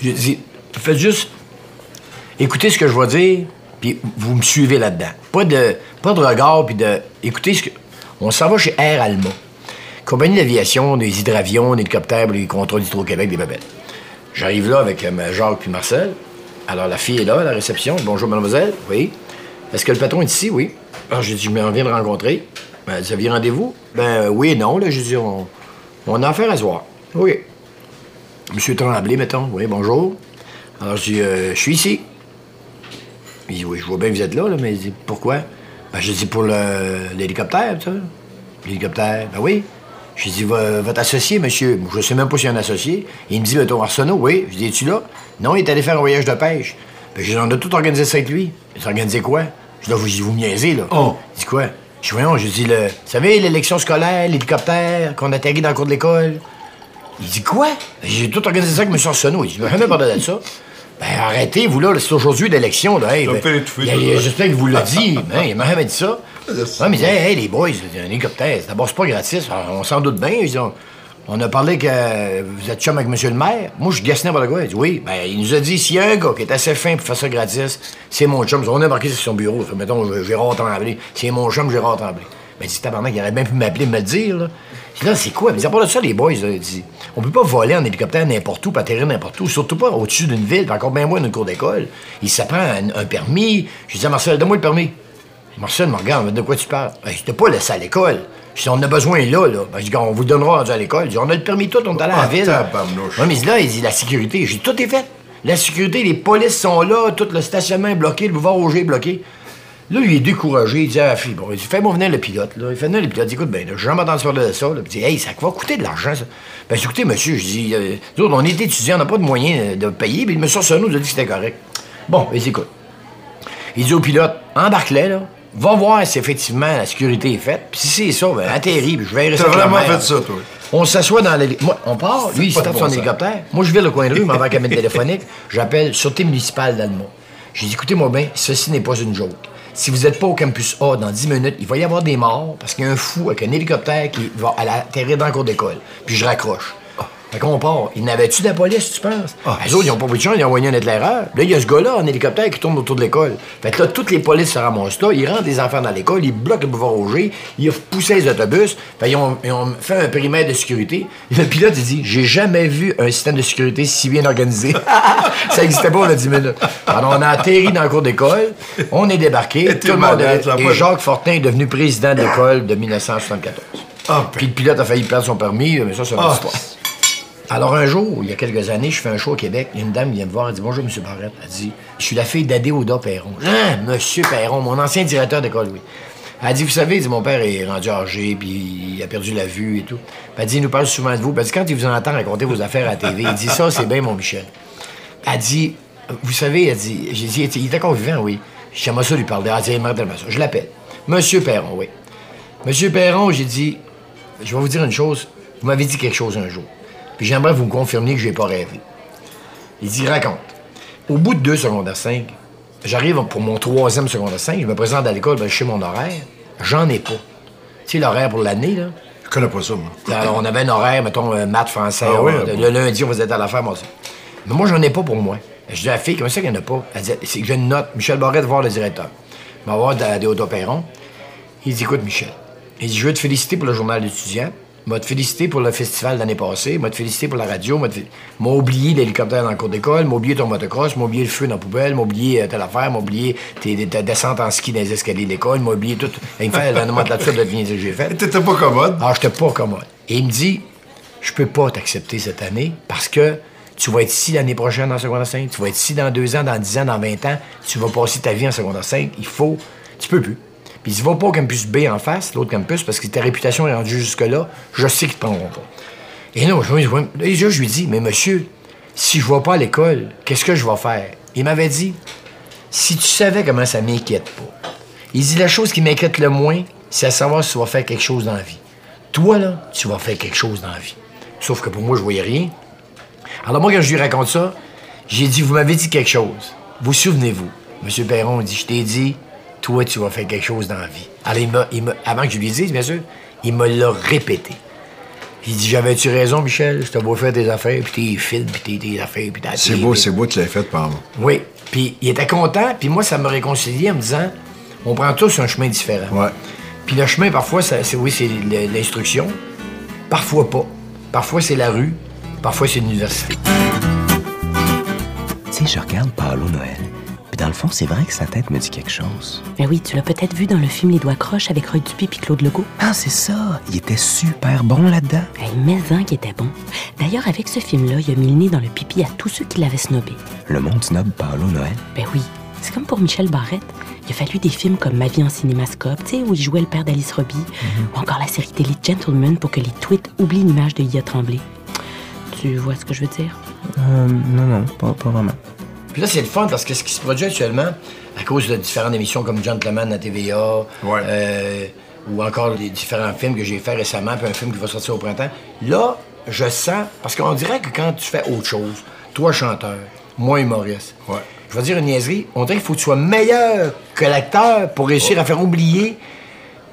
J'ai dit, faites juste écoutez ce que je vais dire, puis vous me suivez là-dedans. Pas de, pas de regard, puis de. Écoutez ce que. On s'en va chez Air Alma. Compagnie d'aviation, des hydravions, des hélicoptères, des contrats d'Hydro-Québec, des babelles. J'arrive là avec euh, Jacques puis Marcel. Alors, la fille est là, à la réception. Bonjour, mademoiselle. Oui. Est-ce que le patron est ici? Oui. Alors, j'ai dit, je viens de rencontrer. Ben, vous aviez rendez-vous? Ben, euh, oui et non, là. J'ai dit, on, on a affaire à se voir. Oui. Monsieur Tremblay, mettons. Oui, bonjour. Alors, je dis, euh, je suis ici. Il dit, oui, je vois bien que vous êtes là, là mais il dit, pourquoi? Ben, je dis, pour l'hélicoptère, ça. L'hélicoptère, ben oui. Je dis, votre associé, monsieur, je sais même pas s'il y a un associé. Il me dit, ton Arsenault, oui. Je dis, es-tu là? Non, il est allé faire un voyage de pêche. Ben, je dis, on a tout organisé ça avec lui. Il a organisé quoi? Je dis, vous, vous niaisez, là. Oh. Il dit, quoi? Je voyons, je dis, le, vous savez, l'élection scolaire, l'hélicoptère, qu'on atterrit dans le cours de l'école. Il dit quoi? J'ai tout organisé ça avec M. Arsenault. Il dit, je vais jamais parler de ça. Ben, arrêtez, vous, là, c'est aujourd'hui l'élection, là. Hey, ben. J'espère qu'il vous l'a dit. Ben, il m'a jamais dit ça. Ouais, mais il dit, hey, hey, les boys, un hélicoptère. D'abord, c'est pas gratis. On s'en doute bien. Ils ont- on a parlé que vous êtes chum avec M. le maire. Moi, je gasse n'importe quoi. Il dit, oui. Ben, il nous a dit, s'il y a un gars qui est assez fin pour faire ça gratis, c'est mon chum. On a marqué sur son bureau. Fait, mettons, Gérard Tremblay. C'est mon chum, Gérard Tremblay. Ben, dit, tabarnak, il aurait bien pu m'appeler, me le dire, là. C'est quoi? Mais à part de ça, les boys, là, il dit, on peut pas voler en hélicoptère n'importe où, pas atterrir n'importe où, surtout pas au-dessus d'une ville, encore bien moins d'une cour d'école. Il s'apprend un, un permis. Je dis à Marcel, donne-moi le permis. Marcel me regarde, de quoi tu parles? Ben, je t'ai pas laissé à l'école. Dis, on a besoin là, là. Ben, je dis, on vous donnera rendu à l'école. Je dis, on a le permis tout, on est allé à la Ah, ville. Ouais, mais là, il dit, la sécurité. J'ai dit, tout est fait. La sécurité, les polices sont là, tout le stationnement est bloqué, le boulevard Auger est bloqué. Là, il est découragé. Il dit à la fille, bon, il dit, fais-moi venir le pilote, là. Il fait venir le pilote. Il dit, écoute, ben, j'ai jamais entendu parler de ça, là. Il dit, hey, ça va coûter de l'argent, ça. Ben, dit, écoutez, monsieur, je dis, euh, nous autres, on est étudiants, on n'a pas de moyens euh, de payer, puis le monsieur Arsenault nous a dit que c'était correct. Bon, ben, il dit, écoute. Il dit au pilote, embarque-les, là. Va voir si effectivement la sécurité est faite. Puis si c'est ça, ben, atterris, puis je vais rester T'as vraiment fait ça, toi? On s'assoit dans l'hélicoptère. Moi, on part, lui, il se tape bon son sens. hélicoptère. Moi, je vais le coin de rue, m'en vais à cabine téléphonique. J'appelle Sûreté municipale d'Alma. J'ai dit, écoutez-moi bien, ceci n'est pas une joke. Si vous n'êtes pas au campus A dans 10 minutes, il va y avoir des morts parce qu'il y a un fou avec un hélicoptère qui va atterrir dans le cours d'école. Puis je raccroche. Fait qu'on part. Il n'avait-tu de la police, tu penses? les autres, ils n'ont pas pris de chance, ils ont envoyé un éclaireur. Là, il y a ce gars-là en hélicoptère qui tourne autour de l'école. Fait que là, toutes les polices se ramassent là, ils rentrent des enfants dans l'école, ils bloquent le boulevard Auger, ils ont poussé les autobus. Fait ils ont, ils ont fait un périmètre de sécurité. Et le pilote, il dit J'ai jamais vu un système de sécurité si bien organisé. Ça n'existait pas, on a 10 minutes. Alors, on a atterri dans le cours d'école, on est débarqué. Et Tout le monde est- là, Et Jacques Fortin est devenu président de l'école de 1974. Ah, ben. Puis le pilote a failli perdre son permis, mais ça, c'est une Ah, histoire. Alors, un jour, il y a quelques années, je fais un show au Québec. Une dame vient me voir. Elle dit Bonjour, M. Barrette. Elle dit Je suis la fille d'Adé Oda Perron. Hein, Monsieur Perron, mon ancien directeur d'école, oui. Elle dit Vous savez, dit, mon père est rendu âgé, puis il a perdu la vue et tout. Elle dit Il nous parle souvent de vous. Elle dit Quand il vous entend raconter vos affaires à la TV, il dit Ça, c'est bien, mon Michel. Elle dit Vous savez, elle dit J'ai dit Il était encore vivant, oui. J'aimerais ça lui parler. Elle dit Aimerait tellement ça. Je l'appelle. Monsieur Perron, oui. Monsieur Perron, j'ai dit, je vais vous dire une chose. Vous m'avez dit quelque chose un jour. Puis j'aimerais vous me confirmer que je n'ai pas rêvé. Il dit, raconte. Au bout de deux secondaires 5, j'arrive pour mon troisième secondaire 5, je me présente à l'école, ben, je sais mon horaire. J'en ai pas. Tu sais, l'horaire pour l'année, là? Je connais pas ça, moi. Alors, on avait un horaire, mettons, euh, maths, français. Ah ouais, bon. le lundi, on faisait à la ferme, moi, ça. Mais moi, j'en ai pas pour moi. Je dis à la fille, comment ça qu'il n'y en a pas? Elle dit, c'est que j'ai une note. Michel Barrette, voir le directeur. Il va voir des Perron. Il dit, écoute, Michel, il dit, je veux te féliciter pour le journal d'étudiant. M'a te féliciter pour le festival l'année passée. M'a te féliciter pour la radio. M'a oublié l'hélicoptère dans le cours d'école. M'a oublié ton motocross. M'a oublié le feu dans la poubelle. M'a oublié euh, telle affaire. M'a oublié tes- ta descente en ski dans les escaliers de l'école. M'a oublié tout. Il me fait la nomenclature de dire que j'ai fait. T'étais pas commode? Ah, j'étais pas commode. Et il me dit, je peux pas t'accepter cette année parce que tu vas être ici l'année prochaine en secondaire 5, tu vas être ici dans deux ans, dans 10 ans, dans 20 ans, tu vas passer ta vie en secondaire 5, il faut, tu peux plus. Puis il dit, va pas au campus B en face, l'autre campus, parce que ta réputation est rendue jusque-là, je sais qu'ils te prendront pas. Et non, je, là, je lui dis, mais monsieur, si je vais pas à l'école, qu'est-ce que je vais faire? Il m'avait dit, si tu savais comment ça m'inquiète pas. Il dit la chose qui m'inquiète le moins, c'est à savoir si tu vas faire quelque chose dans la vie. Toi, là, tu vas faire quelque chose dans la vie. Sauf que pour moi, je voyais rien. Alors moi, quand je lui raconte ça, j'ai dit, vous m'avez dit quelque chose. Vous souvenez-vous? Monsieur Perron, dit, je t'ai dit, toi, tu vas faire quelque chose dans la vie. Alors, il m'a, il m'a- avant que je lui dise, bien sûr, il me l'a répété. Il dit, j'avais-tu raison, Michel? Je t'ai beau faire tes affaires, puis tes films, puis tes, tes affaires, puis ta C'est beau, c'est beau, tu l'as fait par moi. oui. Puis il était content, puis moi, ça me réconciliait en me disant on prend tous un chemin différent. Ouais. Puis le chemin, parfois, ça- c'est oui, c'est l'instruction. Parfois pas. Parfois, c'est la rue. Parfois, c'est l'université. Tu sais, je regarde Paolo Noël. Puis dans le fond, c'est vrai que sa tête me dit quelque chose. Ben oui, tu l'as peut-être vu dans le film Les Doigts Croches avec Roy Dupuis puis Claude Legault. Ah, c'est ça. Il était super bon là-dedans. Hey, mais un qui était bon. D'ailleurs, avec ce film-là, il a mis le nez dans le pipi à tous ceux qui l'avaient snobé. Le monde snob Paolo Noël. Ben oui, c'est comme pour Michel Barrette. Il a fallu des films comme Ma vie en cinémascope, tu sais, où il jouait le père d'Alice Robbie, ou encore la série télé Gentleman pour que les tweets oublient l'image de Ia Tremblay. Tu vois ce que je veux dire? Euh, non, non, pas, pas vraiment. Puis là, c'est le fun parce que ce qui se produit actuellement, à cause de différentes émissions comme Gentleman à TVA, Ouais. euh, ou encore les différents films que j'ai fait récemment, puis un film qui va sortir au printemps, là, je sens, parce qu'on dirait que quand tu fais autre chose, toi chanteur, moi humoriste, Ouais. je vais dire une niaiserie, on dirait qu'il faut que tu sois meilleur que l'acteur pour réussir à faire oublier.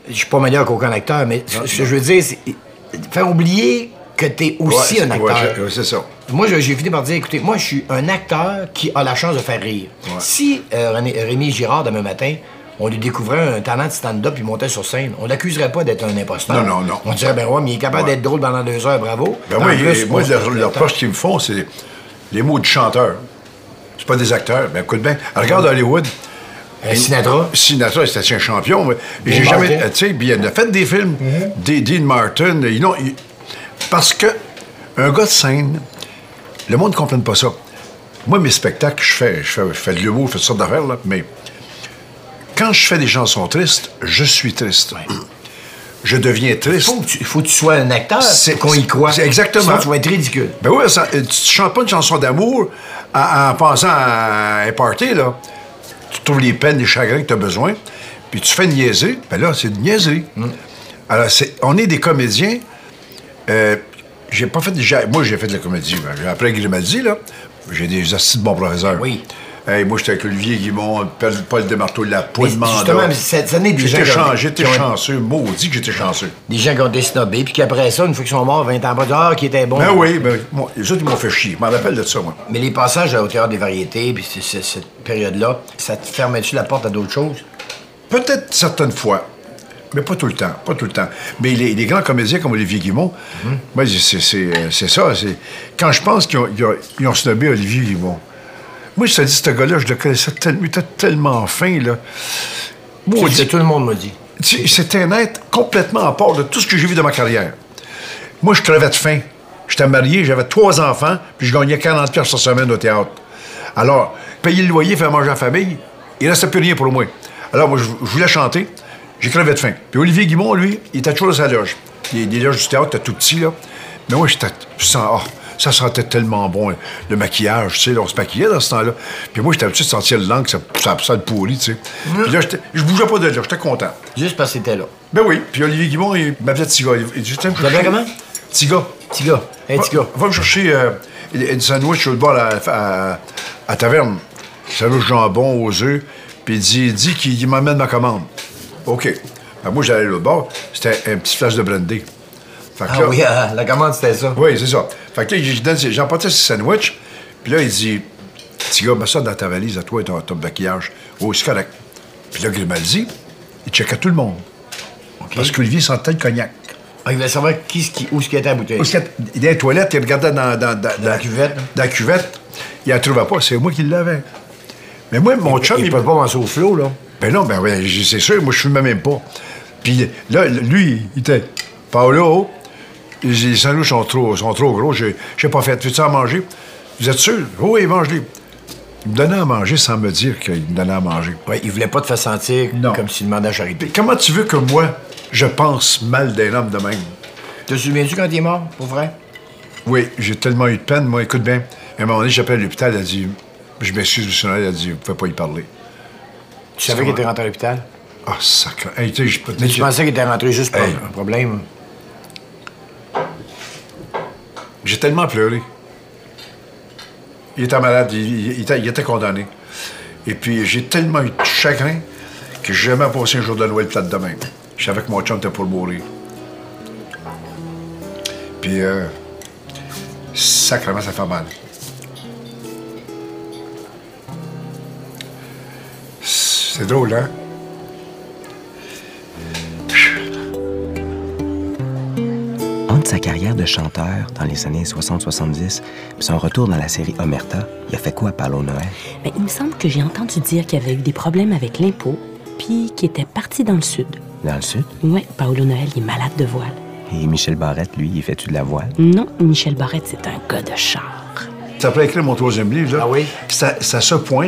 Je suis pas meilleur qu'aucun acteur, mais ce que je veux dire, c'est faire oublier que tu es aussi Ouais, un acteur. ouais, c'est ça. Moi, j'ai fini par dire, écoutez, moi, je suis un acteur qui a la chance de faire rire. Si euh, René- Rémi Girard, demain matin, on lui découvrait un talent de stand-up, il montait sur scène, on l'accuserait pas d'être un imposteur. Non, non, non. On dirait, ben ouais, mais il est capable Ouais. d'être drôle pendant deux heures, bravo. Ben En moi, plus, et- moi, le, reproche qu'ils me font, c'est les mots du chanteur. C'est pas des acteurs. Ben écoute bien, regarde Hollywood. Euh, Sinatra. Sinatra, c'était un champion. J'ai jamais. Tu sais, puis il a fait des films. Mm-hmm. Des Dean Martin. ils n'ont- ils- parce que un gars de scène, le monde ne comprend pas ça. Moi, mes spectacles, je fais, je fais, je fais de l'humour, je fais toutes sortes d'affaires, là, mais quand je fais des chansons tristes, je suis triste. Je deviens triste. Faut que tu, faut que tu sois un acteur, C'est- qu'on y croit. c'est exactement. Sinon, tu vas être ridicule. Ben oui, ça- euh, tu chantes pas une chanson d'amour en, en pensant à un party, là. Tu trouves les peines, les chagrins que tu as besoin, puis tu fais niaiser. Ben là, c'est de niaiser. Alors, c'est- on est des comédiens. Euh, j'ai pas fait... j'ai- Moi, j'ai fait de la comédie. Ben, à Grimaldi, là. J'ai des assis de bons professeurs. Oui. Hey, moi, j'étais avec Olivier Guimond, Paul Desmarteaux, la poule Mais mandat. justement, cette année, des J'étais chan- ont- chanceux. Maudit que j'étais chanceux. Des gens qui ont snobés, puis qu'après ça, une fois qu'ils sont morts, 20 ans après, ah, qui était bon. Ben oui, ben, moi, les autres, ils m'ont fait chier. Je m'en rappelle de ça, moi. Mais les passages au théâtre des variétés, puis cette période-là, ça te fermait-tu la porte à d'autres choses? Peut-être certaines fois, mais pas tout le temps, pas tout le temps. Mais les, les grands comédiens comme Olivier Guimond, moi, c'est, c'est, euh, c'est ça. C'est... Quand je pense qu'ils ont, ils ont, ils ont snobé Olivier Guimond, moi, je te dis, ce gars-là, je le connaissais tellement, il était tellement fin, là. Que tout le monde m'a dit. C'était un être complètement à part de tout ce que j'ai vu de ma carrière. Moi, je crevais de faim. J'étais marié, j'avais trois enfants, puis je gagnais 40 pièces par semaine au théâtre. Alors, payer le loyer, faire manger la famille, il restait plus rien pour moi. Alors, moi, je, je voulais chanter, j'ai crevé de faim. Puis Olivier Guimond, lui, il était toujours dans sa loge. Les, les loges du théâtre étaient tout petits, là. Mais moi, j'étais... oh, ça sentait tellement bon, le maquillage, tu sais, on se maquillait dans ce temps-là. Puis moi, j'étais habitué de sentir le langue, ça, ça, ça le pourri, tu sais. Puis là, je bougeais pas de là, j'étais content. Juste parce que c'était là. Ben oui. Puis Olivier Guimond, il m'appelait Tiga. Il, dit, Tiens, comment? Tiga. Petit gars. Un petit Va, va me chercher euh, une sandwich sur le bord à, à, à taverne. Sandwich jambon aux œufs. Puis il dit, dit qu'il il m'amène ma commande. OK. Ben, moi, j'allais l'autre bord. C'était un petit flash de brandy. Fait que Ah là- oui, ah, la commande, c'était ça. oui, c'est ça. Fait que là, je donne- j'ai emporté ce sandwich. Puis là, il dit, petit gars, mets ça dans ta valise à toi et ton, ton maquillage. Oh, c'est correct. Puis là, Grimaldi, il checkait tout le monde. Parce qu'Olivier sentait le cognac. Ah, il voulait savoir qui, qui, où ce qui était la bouteille. Qu'il y a- dans les toilettes, il regardait dans, dans, dans, la cuvette. Dans la cuvette. Il la trouvait pas. C'est moi qui l'avais. Mais moi, mon chum, il il, peut pas penser au flot, là. Ben non, ben ouais, c'est sûr, moi je fumais même pas. Puis là, lui, il était. Paolo, les sandwichs sont trop, sont trop gros, j'ai j'ai pas fait. Veux-tu en manger? Vous êtes sûr? Oh, oui, mange-les. Il me donnait à manger sans me dire qu'il me donnait à manger. Ouais, il voulait pas te faire sentir Non. comme s'il demandait à charité. Comment tu veux que moi, je pense mal d'un homme de même? Te souviens-tu quand il est mort, pour vrai? Oui, j'ai tellement eu de peine. Moi, écoute bien, à un moment donné, j'appelle l'hôpital, elle a dit, je m'excuse, Noël, elle a dit, vous pouvez pas y parler. Tu savais qu'il était rentré à l'hôpital? Ah, sacré. Hey, tu sais, Mais tu pensais qu'il était rentré juste pour Hey. un problème? J'ai tellement pleuré. Il était malade, il, il- il était, il était condamné. Et puis, j'ai tellement eu de chagrin que j'ai jamais passé un jour de Noël plate de même. Je savais que mon chum était pour mourir. Puis, euh, sacrément, ça fait mal. C'est drôle, hein? Entre sa carrière de chanteur dans les années 60-70 puis son retour dans la série Omerta, il a fait quoi, Paolo Noël? Mais il me semble que j'ai entendu dire qu'il avait eu des problèmes avec l'impôt, puis qu'il était parti dans le sud. Dans le sud? Ouais, Paolo Noël, il est malade de voile. Et Michel Barrette, lui, il fait-tu de la voile? Non, Michel Barrette, c'est un gars de char. Ça après écrire mon troisième livre, là. Ah oui? C'est à, c'est à ce point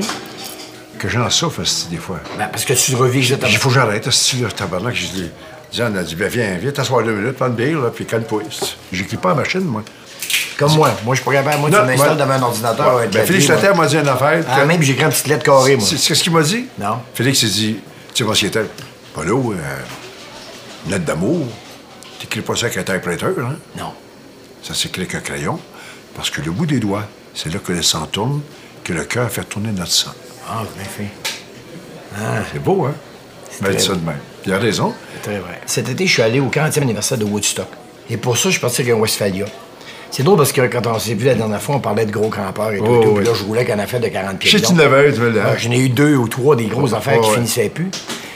que j'en souffre, des fois. Ben, parce que tu revis exactement. Il faut que j'arrête, esti, là, tabarnak. J'ai dit, Diane a dit, ben, viens, viens t'asseoir deux minutes, prends une bière, là, puis calme-toi. J'écris pas la machine, moi. Comme moi. Moi, je suis pas capable. Moi, tu Non, m'installes ouais. devant un ordinateur. Ouais, ben, Félix m'a dit une affaire. Ah, que- même, j'ai écrit une petite lettre carrée, moi. C'est ce qu'il m'a dit? Non. Félix s'est dit, tu sais, moi, c'était, pas là, euh, une lettre d'amour. T'écris pas ça avec un typewriter, hein? Non. Ça s'écrit avec un crayon, parce que le bout des doigts, c'est là que le sang tourne, que le cœur fait tourner notre sang. Ah, bien fait. C'est beau, hein? Ben, dit ça de même. Il a raison. C'est très vrai. Cet été, je suis allé au 40e anniversaire de Woodstock. Et pour ça, je suis parti avec un Westphalia. C'est drôle parce que quand on s'est vu la dernière fois, on parlait de gros campeurs et tout. Oh, et tout. oui. Puis là, je roulais avec un affaire de 40 pieds. Je sais que tu l'avais, tu veux le- Ah, J'en ai eu deux ou trois des grosses affaires qui ouais. finissaient plus.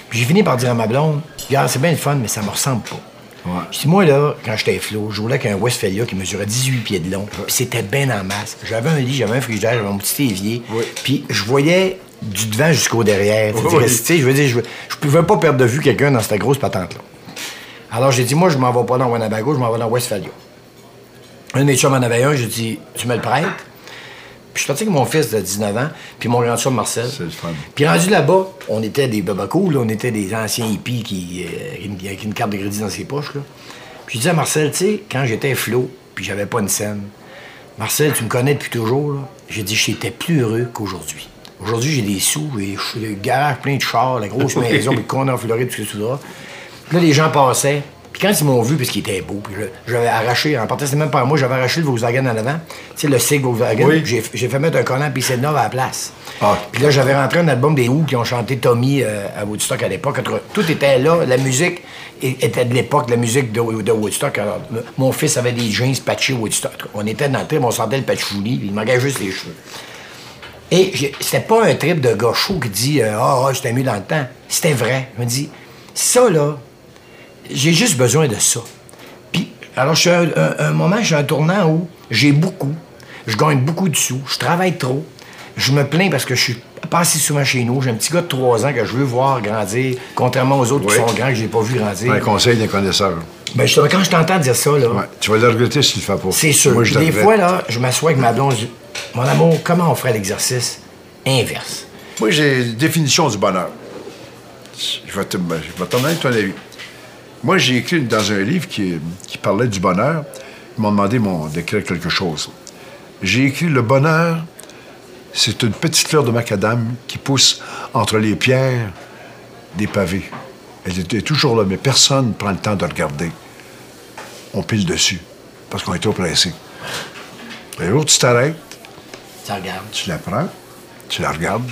Puis j'ai fini par dire à ma blonde, regarde, c'est bien le fun, mais ça me ressemble pas. Ouais. Moi, là, quand j'étais flot, je roulais avec un Westphalia qui mesurait 18 pieds de long. Puis c'était bien en masse. J'avais un lit, j'avais un frigidaire, j'avais mon petit évier. Puis je voyais du devant jusqu'au derrière. Oui. je veux dire, je, je pouvais pas perdre de vue quelqu'un dans cette grosse patente-là. Alors, j'ai dit, moi, je m'en vais pas dans Winnebago, je m'en vais dans Westphalia. Un de mes chums en avait un, j'ai dit, tu me le prêtes? Puis je suis parti avec mon fils de 19 ans, puis mon grand Marcel. C'est le fun. Puis rendu là-bas, on était des babacos, là, on était des anciens hippies qui, euh, une- avec une carte de crédit dans ses poches. Là. Puis je disais à Marcel, tu sais, quand j'étais flot, puis j'avais pas une scène, Marcel, tu me connais depuis toujours, là. J'ai dit, j'étais plus heureux qu'aujourd'hui. Aujourd'hui, j'ai des sous, j'ai le garage plein de chars, la grosse maison, puis le en Floride, tout ce que tu voudras. Puis là, les gens passaient. Puis quand ils m'ont vu, parce qu'il était beau, puis j'avais arraché, en partant, c'était même pas moi, j'avais arraché le Volkswagen en avant, tu sais, le SIG Volkswagen, Oui. j'ai fait mettre un collant puis c'est neuf à la place. Ah. Puis là, j'avais rentré un album des Who qui ont chanté Tommy euh, à Woodstock à l'époque. Tout était là, la musique était de l'époque, la musique de, de Woodstock. Alors, mon fils avait des jeans patchés Woodstock. On était dans le trip, on sentait le patchouli, il manquait juste les cheveux. Et c'était pas un trip de chaud qui dit euh, Ah, ah, j'étais mieux dans le temps. C'était vrai. Je me dis, ça, là, j'ai juste besoin de ça. Puis, alors, je suis à un, un- un moment, je suis à un tournant où j'ai beaucoup, je gagne beaucoup de sous, je travaille trop, je me plains parce que je suis pas assez souvent chez nous. J'ai un petit gars de 3 ans que je veux voir grandir, contrairement aux autres Oui. qui sont grands que je n'ai pas vu grandir. Un conseil des connaisseurs. Ben, quand je t'entends dire ça, là, Ouais. Tu vas le regretter si tu le fais pas. c'est sûr. Moi, je le Des fois, là, je m'assois avec ma blonde, je dis, Mon amour, comment on ferait l'exercice inverse? Moi, j'ai une définition du bonheur. Je vais te, je vais t'en donner ton avis. Moi, j'ai écrit dans un livre qui, qui parlait du bonheur. Ils m'ont demandé d'écrire quelque chose. J'ai écrit Le bonheur, c'est une petite fleur de macadam qui pousse entre les pierres des pavés. Elle était toujours là, mais personne ne prend le temps de regarder. On pile dessus parce qu'on est trop pressé. Et l'autre, tu t'arrêtes, regarde. tu la prends, tu la regardes,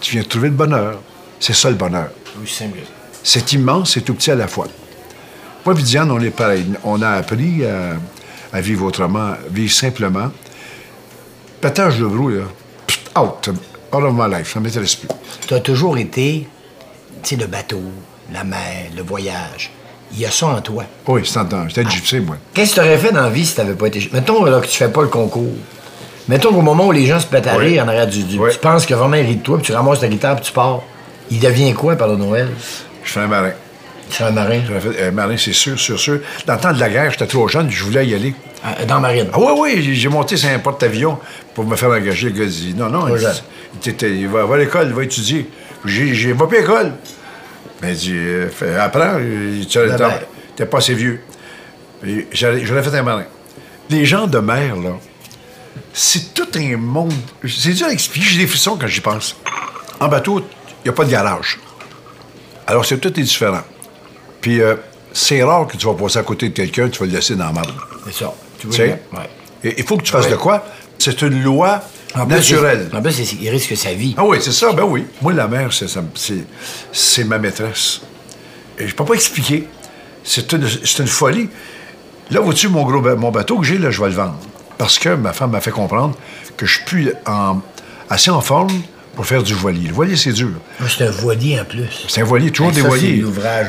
tu viens de trouver le bonheur. C'est ça le bonheur. Oui, que ça. C'est immense et tout petit à la fois. Moi, et Diane, on est pareil. On a appris à, à vivre autrement, vivre simplement. Pétage de brou, là, pft, out, out of my life, ça ne m'intéresse plus. Tu as toujours été, tu sais, le bateau, la mer, le voyage. Il y a ça en toi. Oui, c'est temps. J'étais gypsé, moi. Qu'est-ce que tu aurais fait dans la vie si tu n'avais pas été. Mettons là, que tu fais pas le concours. Mettons qu'au moment où les gens se pètent à Oui. rire en arrière du. du- Oui. Tu penses que vraiment il rit de toi, puis tu ramasses ta guitare, puis tu pars. Il devient quoi, par le Noël? Je fais un marin. C'est un marin? Fait un marin, c'est sûr, sûr, sûr. Dans le temps de la guerre, j'étais trop jeune, je voulais y aller. Euh, Dans Marine? Ah oui, oui, j'ai- monté sur un porte-avions pour me faire engager. Le gars dit non, non, il, va, va à l'école, il va étudier. J'ai, plus à l'école. Mais il dit, euh, fais- apprends, tu Ben, ben. t'es pas assez vieux. J'aurais fait un marin. Les gens de mer, là, c'est tout un monde. C'est dur à expliquer, j'ai des frissons quand j'y pense. En bateau, il n'y a pas de garage. Alors, c'est tout est différent. Puis, euh, c'est rare que tu vas passer à côté de quelqu'un, tu vas le laisser dans la marbre. C'est ça. Tu sais? Ouais. Et Il faut que tu fasses Ouais. de quoi? C'est une loi En naturelle. En plus, c'est- il risque sa vie. Ah oui, c'est ça, ben oui. Moi, la mer, c'est, ça- c'est, c'est ma maîtresse. Et je peux pas expliquer. C'est une, c'est une folie. Là, vois-tu, mon, gros, mon bateau que j'ai, là, je vais le vendre. Parce que ma femme m'a fait comprendre que je suis plus en- assez en forme pour faire du voilier. Le voilier, c'est dur. Moi, C'est un voilier en plus. C'est un voilier, toujours Ah, des voiliers.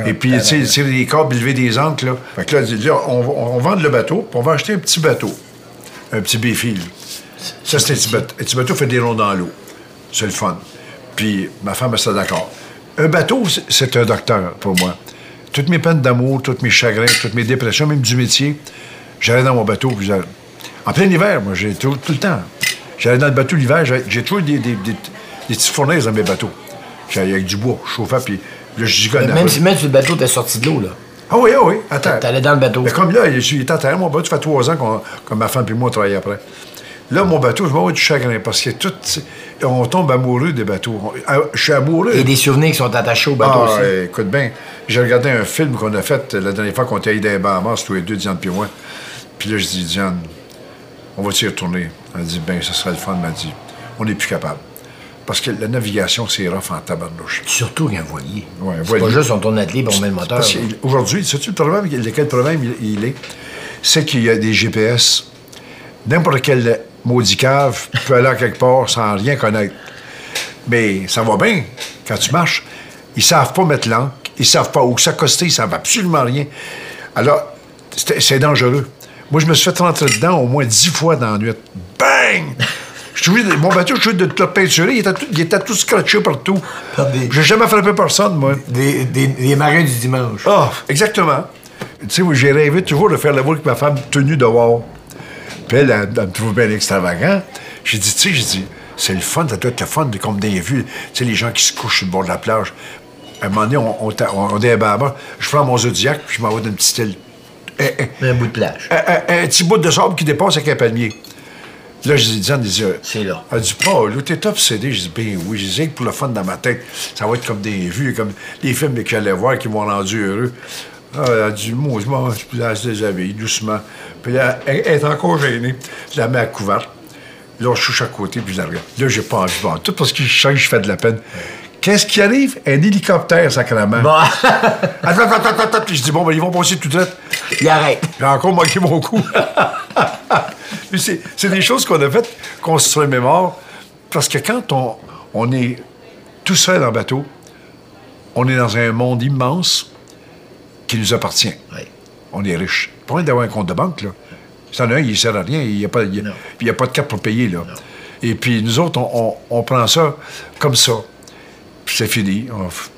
Et puis, tu sais, des câbles, lever des ancres, là. Fait que là, là, on, on vend le bateau, puis on va acheter un petit bateau. Un petit béfil. Ça, c'est un petit bateau. Un petit bateau fait des ronds dans l'eau. C'est le fun. Puis, ma femme, elle s'est d'accord. Un bateau, c'est- un docteur pour moi. Toutes mes peines d'amour, tous mes chagrins, toutes mes dépressions, même du métier, j'allais dans mon bateau. Puis en plein hiver, moi, j'ai tout, tout le temps. J'allais dans le bateau l'hiver, j'ai j'ai toujours des, des, des, des petites fournaises dans mes bateaux. J'allais avec du bois, je chauffais, puis là, je gigonne. Même si même sur le bateau, t'es sorti de l'eau, là. Ah oui, ah oui, attends. T'allais dans le bateau. Mais comme là, il est en terre, mon bateau, ça fait trois ans qu'on, que ma femme et moi on travaille après. Là, mon bateau, je vais avoir du chagrin parce que tout. On tombe amoureux des bateaux. Ah, Je suis amoureux. Et des souvenirs qui sont attachés au bateau Ah, aussi. euh, écoute bien, j'ai regardé un film qu'on a fait la dernière fois qu'on était allé dans les Bahamas, tous les deux, Diane puis moi. Puis là, je dis, Diane, on va-tu y retourner? Elle dit, ben, ça serait le fun. Elle m'a dit, on n'est plus capable. Parce que la navigation, c'est rough en tabarnouche. Surtout qu'un voilier. Ouais, c'est voilier. pas juste on tourne notre livre, on met le moteur. Parce qu'aujourd'hui, sais-tu le problème? Lequel problème il, il est? C'est qu'il y a des GPS. N'importe quel maudit cave peut aller à quelque part sans rien connaître. Mais ça va bien quand tu marches. Ils savent pas mettre l'encre, ils savent pas où s'accoster, ils savent absolument rien. Alors, c'est c'est dangereux. Moi, je me suis fait rentrer dedans au moins dix fois dans la nuit. Bang! Je suis de- mon bateau, je suis de tout le peinturer. Il était tout, il était tout scratché partout. J'ai jamais frappé personne, moi. Des, des, des marins du dimanche. Ah, exactement. Tu sais, j'ai rêvé toujours de faire l'amour avec ma femme tenue dehors. Puis elle, elle, elle me trouve bien extravagant. J'ai dit, tu sais, j'ai dit, c'est le fun, ça doit être le fun de comme des vues. Tu sais, les gens qui se couchent sur le bord de la plage. À un moment donné, on, on, on, on est à Baba. Je prends mon Zodiac, puis je m'en vais dans une petite île. Un, un- Un bout de plage. un- un- un petit bout de sable qui dépasse avec un palmier. Là, je dis, Diane, elle dit, C'est là. Elle dit, Paul, là, t'es obsédé. Je dis, ben oui, je disais que pour le fun dans ma tête, ça va être comme des vues, comme les films que j'allais voir qui m'ont rendu heureux. Ah, elle a dit, moi, je se déshabille doucement. Puis là, elle, elle est encore gênée. Je la mets à couvert. Là, je touche à côté, puis je la regarde. Là, j'ai pas envie de voir. Tout parce que je sens que je fais de la peine. Qu'est-ce qui arrive? Un hélicoptère, sacrément. Bon, Attends, attends, attends, attends. Puis je dis, bon, ben, ils vont passer tout de suite. il arrête. J'ai encore manqué mon coup. C'est, des choses qu'on a faites, qu'on se remémore. Parce que quand on, on est tout seul en bateau, on est dans un monde immense qui nous appartient. Oui. On est riche. Pas besoin d'avoir un compte de banque, là. Si en a un, il ne sert à rien. Il n'y a, pas- il y a- Non. il y a pas de carte pour payer, là. Et puis, nous autres, on, on- on prend ça comme ça. C'est fini. On f-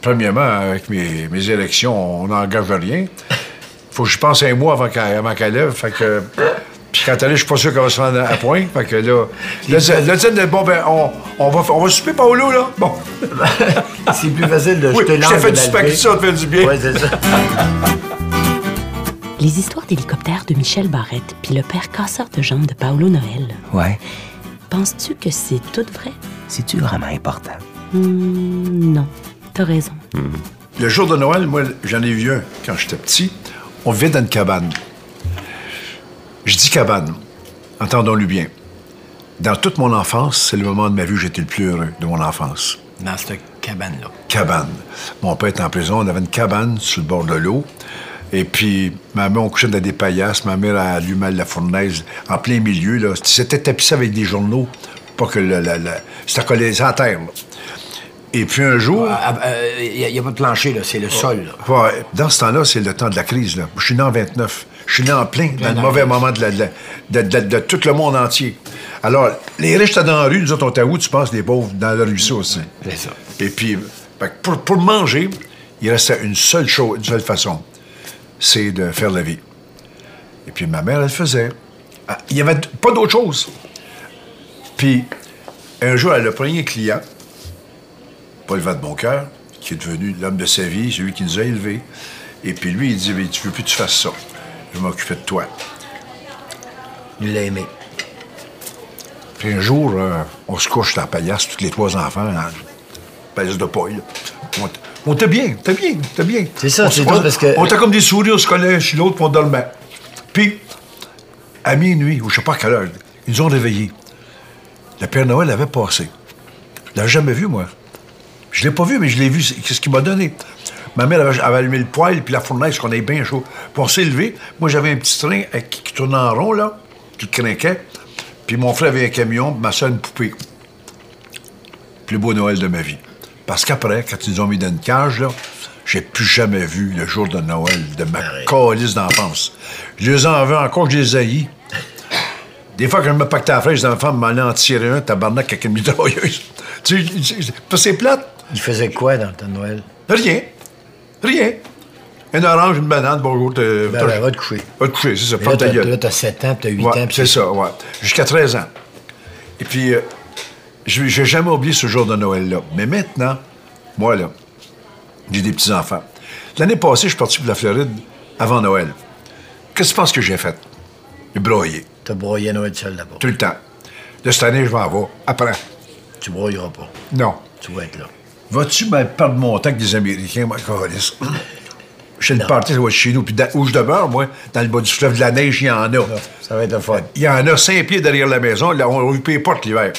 Premièrement, avec mes, mes élections, on n'engage rien. faut que je pense un mois avant qu'elle, qu'elle lève. Fait que... Puis quand elle est, je suis pas sûr qu'elle va se rendre à point. Fait que là... Là, là, bon, ben, on, on va, on va souper, Paolo, là? Bon. C'est plus facile de Oui, jeter je l'angle fait de du spaghetti, ça te fait du bien. Ouais, c'est ça. Les histoires d'hélicoptères de Michel Barrette puis le père casseur de jambes de Paolo Noël. Ouais. Penses-tu que c'est tout vrai? C'est-tu vraiment important? Hmm, non, t'as raison. Le jour de Noël, moi, j'en ai vu un quand j'étais petit. On vivait dans une cabane. Je dis cabane, entendons-le bien. Dans toute mon enfance, c'est le moment de ma vie où j'étais le plus heureux de mon enfance. Dans cette cabane-là. Cabane. Mon père était en prison, on avait une cabane sur le bord de l'eau. Et puis, ma mère, on couchait dans des paillasses. Ma mère a allumé la fournaise en plein milieu. Là. C'était tapissé avec des journaux. Pas que le, le- le- C'était collé à la terre. là. Et puis un jour... Il n'y a, pas de plancher, là. C'est le sol, là. Ouais, dans ce temps-là, c'est le temps de la crise. Là. Je suis né en 29. Je suis né en plein, dans le mauvais moment de, la- de la- de- de- de tout le monde entier. Alors, les riches étaient dans la rue, nous autres, on où, tu penses, les pauvres, dans le ruisseau aussi. C'est ça. Et puis, que pour, pour manger, il restait une seule chose, une seule façon, c'est de faire la vie. Et puis ma mère, elle faisait. Ah, Il n'y avait pas d'autre chose. Puis, un jour, elle a pris un client, Paul Vadeboncoeur, qui est devenu l'homme de sa vie, celui qui nous a élevés. Et puis lui, il dit, Mais tu veux plus que tu fasses ça. Je vais m'occuper de toi. Il l'a aimé. Puis un jour, euh, on se couche dans la paillasse, tous les trois enfants, en paillasse de paille. On, on était bien, t'es bien, t'es bien. C'est ça, c'est drôle on- parce que- On était comme des souris, on se collait sur l'autre, puis on dormait. Puis, à minuit, ou je sais pas à quelle heure, ils nous ont réveillés. Le Père Noël avait passé. Je l'avais jamais vu, moi. Je l'ai pas vu, mais je l'ai vu. C'est ce qu'il m'a donné? Ma mère avait, avait allumé le poêle puis la fournaise, qu'on avait bien chaud. Puis on s'est levé. Moi, j'avais un petit train qui, qui tournait en rond, là, qui craquait. Puis mon frère avait un camion, puis ma soeur une poupée. Plus beau Noël de ma vie. Parce qu'après, quand ils nous ont mis dans une cage, là, j'ai plus jamais vu le jour de Noël de ma calice d'enfance. Je les en veux encore, je les haïs. Des fois, quand je me pactais à la fraîche, les enfants m'allaient en tirer un, tabarnak, avec une mitrailleuse. tu sais, c'est plate? Il faisait quoi dans ton Noël? Rien. Rien. Une orange, une banane, bonjour. Ben, ben, va te coucher. Va te coucher, c'est ça. Mais Là, ta t'as- là, t'as 7 ans, t'as 8 Ouais, ans. c'est ça, ouais. Jusqu'à 13 ans. Et puis, euh, je n'ai jamais oublié ce jour de Noël-là. Mais maintenant, moi, là, j'ai des petits-enfants. L'année passée, je suis parti pour la Floride avant Noël. Qu'est-ce que tu penses que j'ai fait? J'ai broyé, T'as broyé Noël seul là-bas. tout le temps. Là, cette année, je vais en avoir. Après. Tu broyeras pas. Non. Tu vas être là. Vas-tu me perdre mon temps avec des Américains, moi? Chez le Non. party, ça va être chez nous. Puis dans- où je demeure, moi, dans le bas du fleuve de la neige, il y en a. Ça va être le fun. Il y en a cinq pieds derrière la maison. Là, on ouvre les portes l'hiver.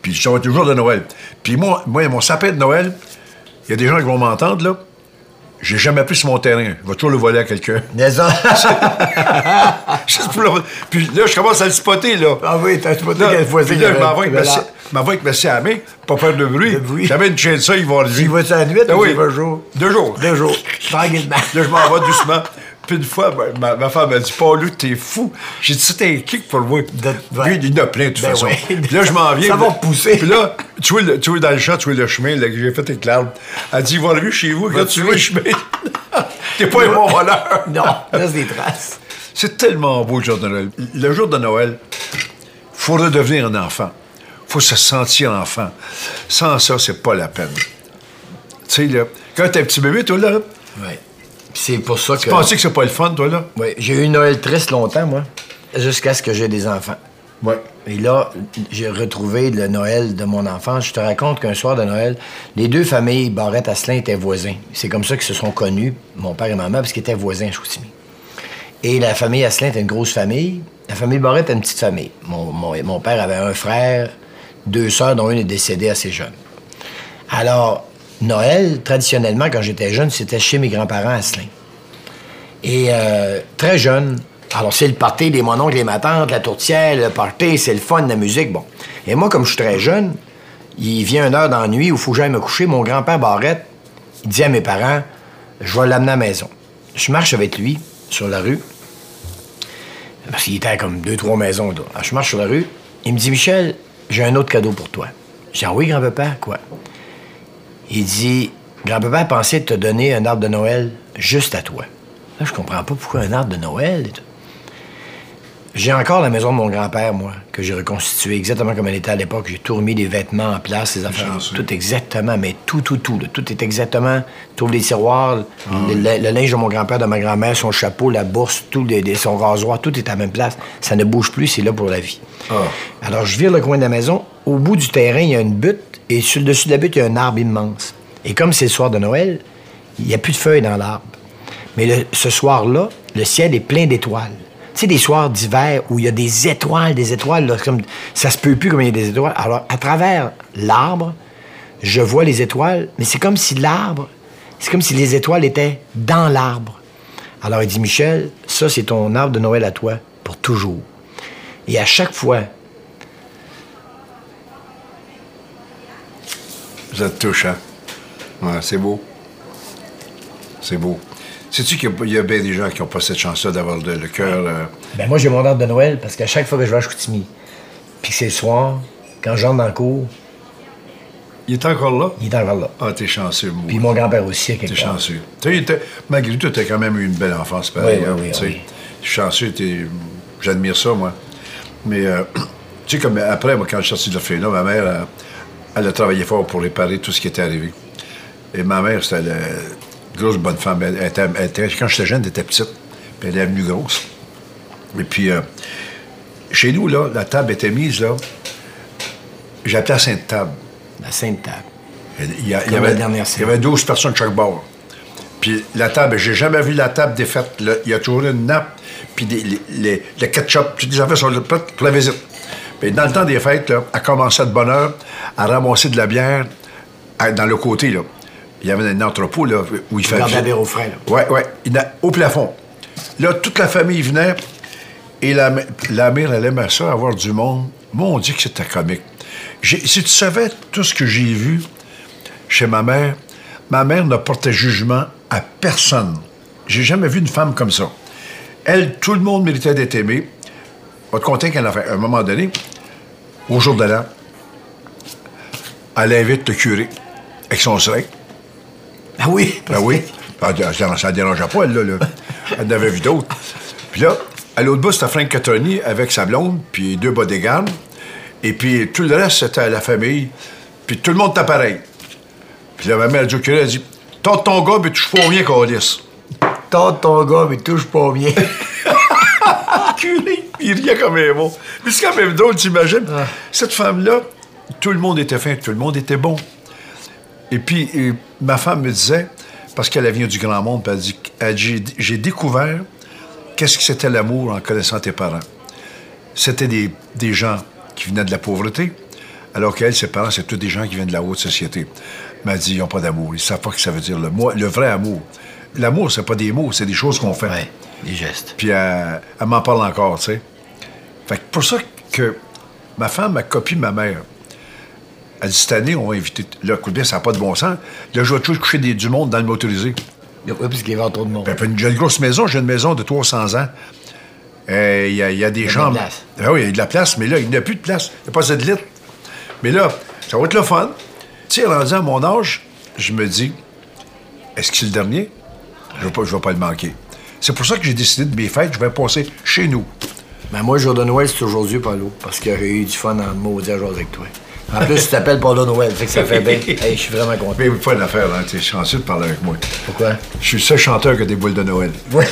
Puis ça va être le jour de Noël. Puis moi, moi, mon sapin de Noël, il y a des gens qui vont m'entendre, là. J'ai jamais pris sur mon terrain. Je vais toujours le voler à quelqu'un. Juste pour le- Puis là, je commence à le spotter, là. ah oui, t'as Là, quelle fois puis là, je m'en vais avec ma scie- m'en vais avec ma scie à main, pas faire de bruit. Bruit. J'avais une chaîne de ça, ils vont le Il va-tu à la nuit Ah ou oui. il va jour? Deux jours. Deux jours. Tranquillement. Là, je m'en vais doucement. Puis une fois, ma, ma femme m'a dit Paul, t'es fou? J'ai dit C'était un kick pour moi. Lui, il en a plein de toute Ben façon. ouais. Puis là, je m'en viens. Ça va pousser. Puis là, tu vois, le- tu vois dans le champ, tu vois le chemin là, que j'ai fait avec l'arbre. Elle dit Va lui chez vous, regarde, tu vois le chemin? T'es pas un bon voleur. Non, laisse des traces. C'est tellement beau le jour de Noël. Le jour de Noël, faut redevenir un enfant. Faut se sentir enfant. Sans ça, c'est pas la peine. Tu sais, là, quand t'es un petit bébé, toi, là. Puis c'est pour ça que. tu pensais que c'est pas le fun, toi, là? Ouais, j'ai eu Noël triste longtemps, moi, jusqu'à ce que j'ai des enfants. Ouais. Et là, j'ai retrouvé le Noël de mon enfance. Je te raconte qu'un soir de Noël, les deux familles, Barrette Asselin, étaient voisins. C'est comme ça qu'ils se sont connus, mon père et ma mère, parce qu'ils étaient voisins à Chicoutimi. Et la famille Asselin était une grosse famille. La famille Barrette était une petite famille. Mon, mon- mon père avait un frère, deux sœurs, dont une est décédée assez jeune. Alors, Noël, traditionnellement, quand j'étais jeune, c'était chez mes grands-parents à Asselin. Et euh, très jeune, alors c'est le party des mon oncle et ma tante, la tourtière, le party, c'est le fun, la musique, bon. Et moi, comme je suis très jeune, il vient une heure nuit où il faut que j'aille me coucher. Mon grand-père Barrette, il dit à mes parents, je vais l'amener à la maison. Je marche avec lui sur la rue, parce qu'il était à comme deux, trois maisons. Alors, je marche sur la rue, il me dit, Michel, j'ai un autre cadeau pour toi. Dis, ah oui, grand-papa, quoi? Il dit, grand-papa pensait te donner un arbre de Noël juste à toi. Là, je comprends pas pourquoi un arbre de Noël. et tout. J'ai encore la maison de mon grand-père, moi, que j'ai reconstituée exactement comme elle était à l'époque. J'ai tout remis des vêtements en place, les affaires. Tout exactement, mais tout, tout, tout. là. Tout est exactement. Tu ouvres les tiroirs, Ah le, le- le linge de mon grand-père, de ma grand-mère, son chapeau, la bourse, tout, les- les- son rasoir, tout est à la même place. Ça ne bouge plus, c'est là pour la vie. Ah. Alors, je vire le coin de la maison. Au bout du terrain, il y a une butte, et sur le dessus de la butte, il y a un arbre immense. Et comme c'est le soir de Noël, il n'y a plus de feuilles dans l'arbre. Mais le- ce soir-là, le ciel est plein d'étoiles. Tu sais, des soirs d'hiver où il y a des étoiles, des étoiles, là, comme ça se peut plus comme il y a des étoiles. Alors, à travers l'arbre, je vois les étoiles, mais c'est comme si l'arbre, c'est comme si les étoiles étaient dans l'arbre. Alors, il dit, Michel, ça, c'est ton arbre de Noël à toi, pour toujours. Et à chaque fois, Vous êtes touchant. Ouais, c'est beau. C'est beau. Sais-tu qu'il y y a bien des gens qui n'ont pas cette chance-là d'avoir le, le cœur. euh, Ben moi, j'ai mon arbre de Noël parce qu'à chaque fois que je vais à Chicoutimi, puis c'est le soir, quand j'entre dans le cours, Il est encore là? il est encore là. Ah, t'es chanceux, moi. Puis mon grand-père aussi, à quelque T'es chanceux. Malgré tout, t'as quand même eu une belle enfance, pareil. Oui, oui, hein, oui, tu sais. oui. T'es chanceux. J'admire ça, moi. Mais, euh, tu sais, comme après, moi, quand je suis sorti de l'orphelinat, ma mère, elle, elle a travaillé fort pour réparer tout ce qui était arrivé. Et ma mère, c'était grosse bonne femme. Elle, elle était, elle était- quand j'étais jeune, elle était petite. Puis elle est devenue grosse. Et puis, euh, chez nous, là, la table était mise, là. J'appelais à Sainte-Table. La Sainte Table. Il y, a- il y Comme la avait, il y avait 12 personnes de chaque bord. Puis la table, j'ai jamais vu la table défaite. Là, Il y a toujours une nappe, puis des, les, les- le ketchup, toutes les affaires sur le plat pour la visite. Puis dans le temps des fêtes, là, à commencer de bonne heure, à ramasser de la bière à- dans le côté. Là. Il y avait un entrepôt là, où il Garde la bière au frais, là. Oui, oui. Au plafond. Là, toute la famille venait et la, la mère, elle aimait ça, avoir du monde. Mon Dieu, que c'était comique. Si tu savais tout ce que j'ai vu chez ma mère, ma mère ne portait jugement à personne. J'ai jamais vu une femme comme ça. Elle, tout le monde méritait d'être aimé. On va te conter qu'elle a fait, à un moment donné, au jour de l'an, elle invite le curé avec son seringue. Ah oui? Ben oui. Ah, Ça ça ne dérangeait pas, elle, là. là. Elle en avait vu d'autres. Puis là, à l'autre bout, c'était Frank Catroni avec sa blonde, puis deux bodyguards. Et puis tout le reste, c'était la famille. Puis tout le monde était pareil. Puis là, ma mère a dit au curé, elle dit Tente ton gars, mais touche pas au mien, Calis. Tente ton gars, mais touche pas bien. curé, il riait comme un bon. Mais c'est quand même drôle, t'imagines? Cette femme-là, tout le monde était fin, tout le monde était bon. Et puis, euh, ma femme me disait, parce qu'elle vient du grand monde, elle dit, elle dit, j'ai, découvert qu'est-ce que c'était l'amour en connaissant tes parents. C'était des, des gens qui venaient de la pauvreté, alors qu'elle, ses parents, c'est tous des gens qui viennent de la haute société. Elle m'a dit, ils n'ont pas d'amour, ils savent pas ce que ça veut dire. Le, moi, le vrai amour. L'amour, c'est pas des mots, c'est des choses qu'on fait. Ouais, des gestes. Puis elle, elle m'en parle encore, tu sais. Fait que pour ça que ma femme a copié ma mère. Elle dit, cette année, on va inviter... Là, écoute bien, ça n'a pas de bon sens. Là, je vais toujours coucher des, du monde dans le motorisé. Oui, parce qu'il y avait trop de monde? Ben, j'ai une grosse maison, j'ai une maison de 300 ans. Euh, Il y, a, il y a des de la chambres. place. Ah oui, il y a de la place, mais là, il n'y a plus de place. Il n'y a pas assez de litres. Mais là, ça va être le fun. Tu sais, rendu à mon âge, je me dis, est-ce que c'est le dernier? Je ne vais, pas- je vais pas le manquer. C'est pour ça que j'ai décidé de mes fêtes, je vais passer chez nous. Ben moi, jour de Noël, c'est aujourd'hui, Paulo. Parce y aurait eu du fun en maudit à jouer avec toi. En plus, tu t'appelles Paulo Noël, fait que ça fait bien. Hey, je suis vraiment content. Mais pas une affaire, là. Tu es chanceux de parler avec moi. Pourquoi? Je suis le seul chanteur qui a des boules de Noël.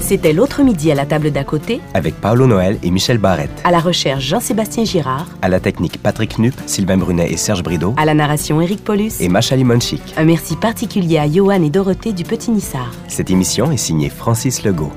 C'était l'autre midi à la table d'à côté, Avec Paolo Noël et Michel Barrette. à la recherche Jean-Sébastien Girard, À la technique Patrick Knupp, Sylvain Brunet et Serge Brideau. à la narration Éric Paulus. Et Macha Limonchik. Un merci particulier à Johan et Dorothée du Petit Nissard. Cette émission est signée Francis Legault.